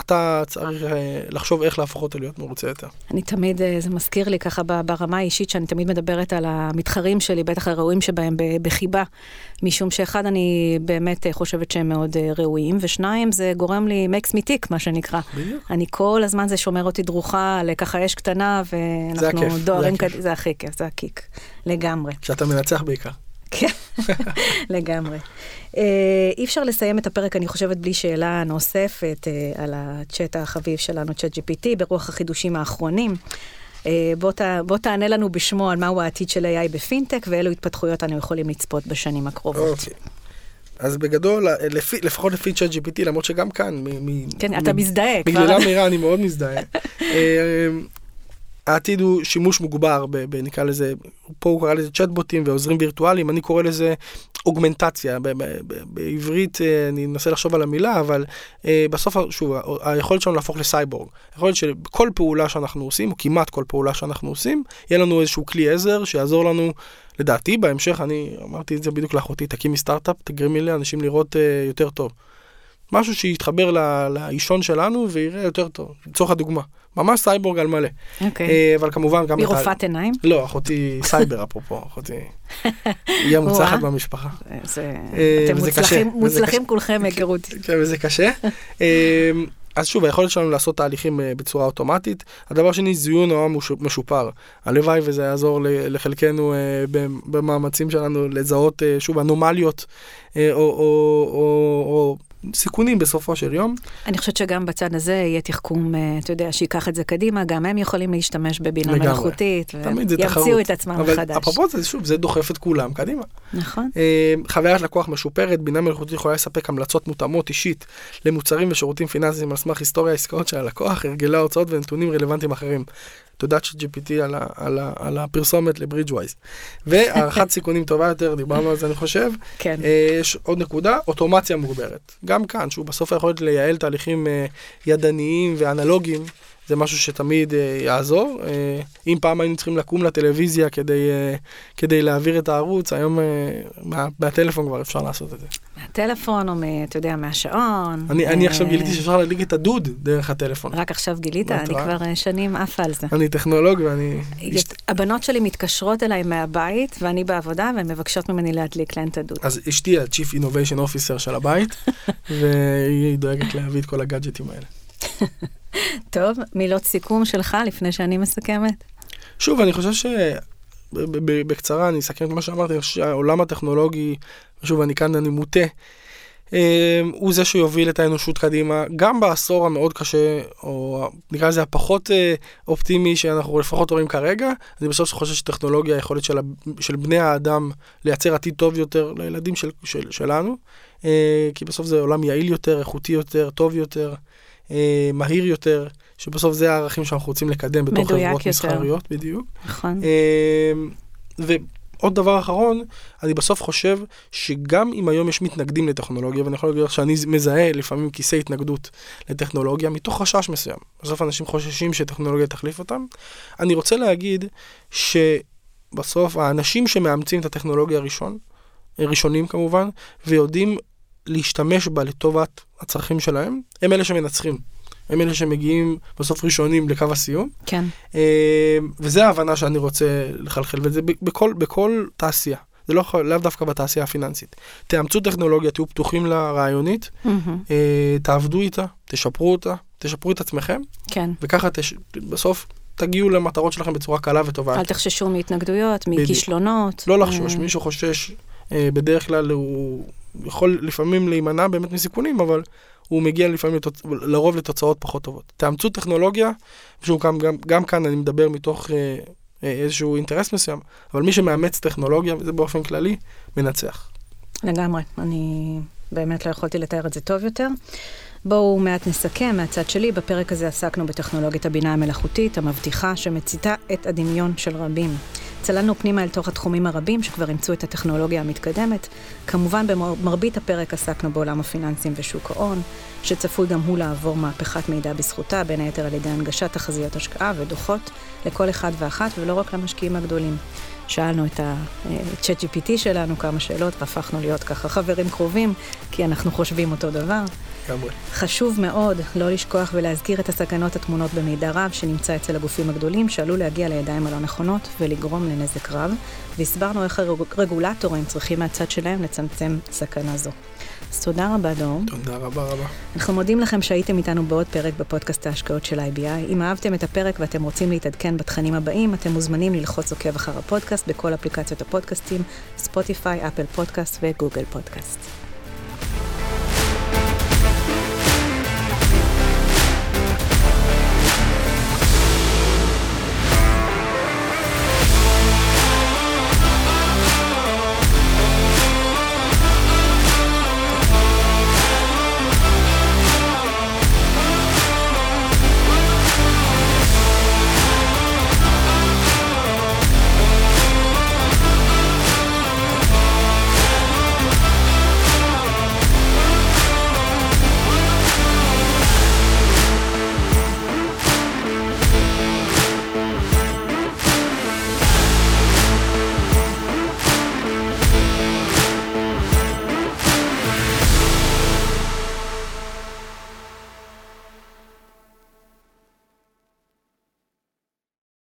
אתה צריך אה, לחשוב איך להפוך אותו להיות מרוצה יותר. אני תמיד, אה, זה מזכיר לי ככה ברמה האישית, שאני תמיד מדברת על המתחרים שלי, בטח הראויים שבהם בחיבה, משום שאחד, אני באמת אה, חושבת שהם מאוד ראויים, ושניים, זה גורם לי, makes me tick, מה שנקרא. בדיוק. אני כל הזמן, זה שומר אותי דרוכה לככה אש קטנה, ואנחנו דוהרים קדימה, זה הכי כיף, זה הקיק, לגמרי. כשאתה מנצח בעיקר. כן, לגמרי. אה, אי אפשר לסיים את הפרק, אני חושבת, בלי שאלה נוספת אה, על הצ'אט החביב שלנו, צ'אט GPT, ברוח החידושים האחרונים. אה, בוא, ת, בוא תענה לנו בשמו על מהו העתיד של AI בפינטק ואילו התפתחויות אנו יכולים לצפות בשנים הקרובות. אוקיי. אז בגדול, לפי, לפחות לפי צ'אט GPT, למרות שגם כאן, מ, מ, כן, מ, אתה מזדהה. בגללה מהירה אני מאוד מזדהה. העתיד הוא שימוש מוגבר, ב, ב, נקרא לזה, פה הוא קרא לזה צ'טבוטים ועוזרים וירטואליים, אני קורא לזה אוגמנטציה. ב, ב, ב, בעברית אה, אני אנסה לחשוב על המילה, אבל אה, בסוף, שוב, היכולת שלנו להפוך לסייבורג. יכול להיות שכל פעולה שאנחנו עושים, או כמעט כל פעולה שאנחנו עושים, יהיה לנו איזשהו כלי עזר שיעזור לנו, לדעתי, בהמשך, אני אמרתי את זה בדיוק לאחותי, תקימי סטארט-אפ, תגרמי לאנשים לראות אה, יותר טוב. משהו שיתחבר לאישון שלנו ויראה יותר טוב, לצורך הדוגמה. ממש סייבורג על מלא. אוקיי. Okay. אבל כמובן גם... היא רופאת עיניים? לא, אחותי סייבר אפרופו, אחותי... היא המוצלחת במשפחה. זה... אה, אתם מוצלחים, מוצלחים כולכם מהיכרות. כן, וזה קשה. אה, אז שוב, היכולת שלנו לעשות תהליכים אה, בצורה אוטומטית. הדבר שני, זיון העם משופר. הלוואי וזה יעזור לחלקנו במאמצים שלנו לזהות, שוב, אנומליות או, או, או, או סיכונים בסופו של יום. אני חושבת שגם בצד הזה יהיה תחכום, אה, אתה יודע, שייקח את זה קדימה, גם הם יכולים להשתמש בבינה לגמרי. מלאכותית. וימציאו את עצמם אבל מחדש. אפרופו זה, שוב, זה דוחף את כולם קדימה. נכון. אה, חוויית לקוח משופרת, בינה מלאכותית יכולה לספק המלצות מותאמות אישית למוצרים ושירותים פיננסיים על סמך היסטוריה העסקאות של הלקוח, הרגלי ההוצאות ונתונים רלוונטיים אחרים. תודה GPT על, ה- על, ה- על הפרסומת לברידג'ווייז. והערכת סיכונים טובה יותר, דיברנו על זה אני חושב. כן. אה, יש עוד נקודה, אוטומציה מוגברת. גם כאן, שהוא בסוף יכול לייעל תהליכים אה, ידניים ואנלוגיים, זה משהו שתמיד אה, יעזור. אה, אם פעם היינו צריכים לקום לטלוויזיה כדי, אה, כדי להעביר את הערוץ, היום אה, מה, מהטלפון כבר אפשר לעשות את זה. מהטלפון, או, מ- אתה יודע, מהשעון. אני, אני עכשיו אה, גיליתי שאפשר להדליק את הדוד דרך הטלפון. רק עכשיו גילית? אני רואה? כבר אה, שנים עפה על זה. אני טכנולוג ואני... הבנות שלי מתקשרות אליי מהבית, ואני בעבודה, והן מבקשות ממני להדליק להן את הדוד. אז אשתי ה-Chief Innovation Officer של הבית, והיא דואגת להביא את כל הגאדג'טים האלה. טוב, מילות סיכום שלך לפני שאני מסכמת? שוב, אני חושב ש... בקצרה, אני אסכם את מה שאמרתי, שהעולם הטכנולוגי, שוב, אני כאן, אני מוטה, אה, הוא זה שיוביל את האנושות קדימה, גם בעשור המאוד קשה, או נקרא לזה הפחות אה, אופטימי שאנחנו לפחות רואים כרגע, אני בסוף חושב שטכנולוגיה, היכולת של, של בני האדם לייצר עתיד טוב יותר לילדים של, של, שלנו, אה, כי בסוף זה עולם יעיל יותר, איכותי יותר, טוב יותר, אה, מהיר יותר, שבסוף זה הערכים שאנחנו רוצים לקדם בתוך חברות יותר. מסחריות, בדיוק. נכון. אמ, ועוד דבר אחרון, אני בסוף חושב שגם אם היום יש מתנגדים לטכנולוגיה, ואני יכול להגיד לך שאני מזהה לפעמים כיסי התנגדות לטכנולוגיה, מתוך חשש מסוים. בסוף אנשים חוששים שטכנולוגיה תחליף אותם. אני רוצה להגיד שבסוף האנשים שמאמצים את הטכנולוגיה הראשון, ראשונים כמובן, ויודעים להשתמש בה לטובת הצרכים שלהם, הם אלה שמנצחים. הם אלה שמגיעים בסוף ראשונים לקו הסיום. כן. אה, וזה ההבנה שאני רוצה לחלחל, וזה בכל, בכל תעשייה. זה לא יכול, לאו דווקא בתעשייה הפיננסית. תאמצו טכנולוגיה, תהיו פתוחים לרעיונית, מהמם. אה, תעבדו איתה, תשפרו אותה, תשפרו את עצמכם, כן. וככה תש... בסוף תגיעו למטרות שלכם בצורה קלה וטובה. אל. תחששו מהתנגדויות. מכישלונות. לא לחשוש, אה, מי שחושש, אה, בדרך כלל הוא יכול לפעמים להימנע באמת מסיכונים, אבל הוא מגיע לפעמים, לתוצ... לרוב לתוצאות פחות טובות. תאמצו טכנולוגיה, שוב, גם, גם, גם כאן אני מדבר מתוך אה, אה, איזשהו אינטרס מסוים, אבל מי שמאמץ טכנולוגיה, וזה באופן כללי, מנצח. לגמרי. אני באמת לא יכולתי לתאר את זה טוב יותר. בואו מעט נסכם מהצד שלי. בפרק הזה עסקנו בטכנולוגיית הבינה המלאכותית, המבטיחה, שמציתה את הדמיון של רבים. צללנו פנימה אל תוך התחומים הרבים שכבר אימצו את הטכנולוגיה המתקדמת. כמובן, במרבית הפרק עסקנו בעולם הפיננסים ושוק ההון, שצפוי גם הוא לעבור מהפכת מידע בזכותה, בין היתר על ידי הנגשת תחזיות השקעה ודוחות לכל אחד ואחת, ולא רק למשקיעים הגדולים. שאלנו את ה-chat GPT שלנו כמה שאלות, והפכנו להיות ככה חברים קרובים, כי אנחנו חושבים אותו דבר. לגמרי. חשוב מאוד לא לשכוח ולהזכיר את הסכנות הטמונות במידע רב שנמצא אצל הגופים הגדולים, שעלול להגיע לידיים הלא נכונות ולגרום לנזק רב, והסברנו איך הרגולטורים צריכים מהצד שלהם לצמצם סכנה זו. אז תודה רבה, דור. תודה רבה רבה. אנחנו מודים לכם שהייתם איתנו בעוד פרק בפודקאסט ההשקעות של IBI. אם אהבתם את הפרק ואתם רוצים להתעדכן בתכנים הבאים, אתם מוזמנים ללחוץ עוקב אחר הפודקאסט בכל אפליקציות הפודקאסטים, ספוטיפיי, אפל פודקאסט וגוגל פודקאסט.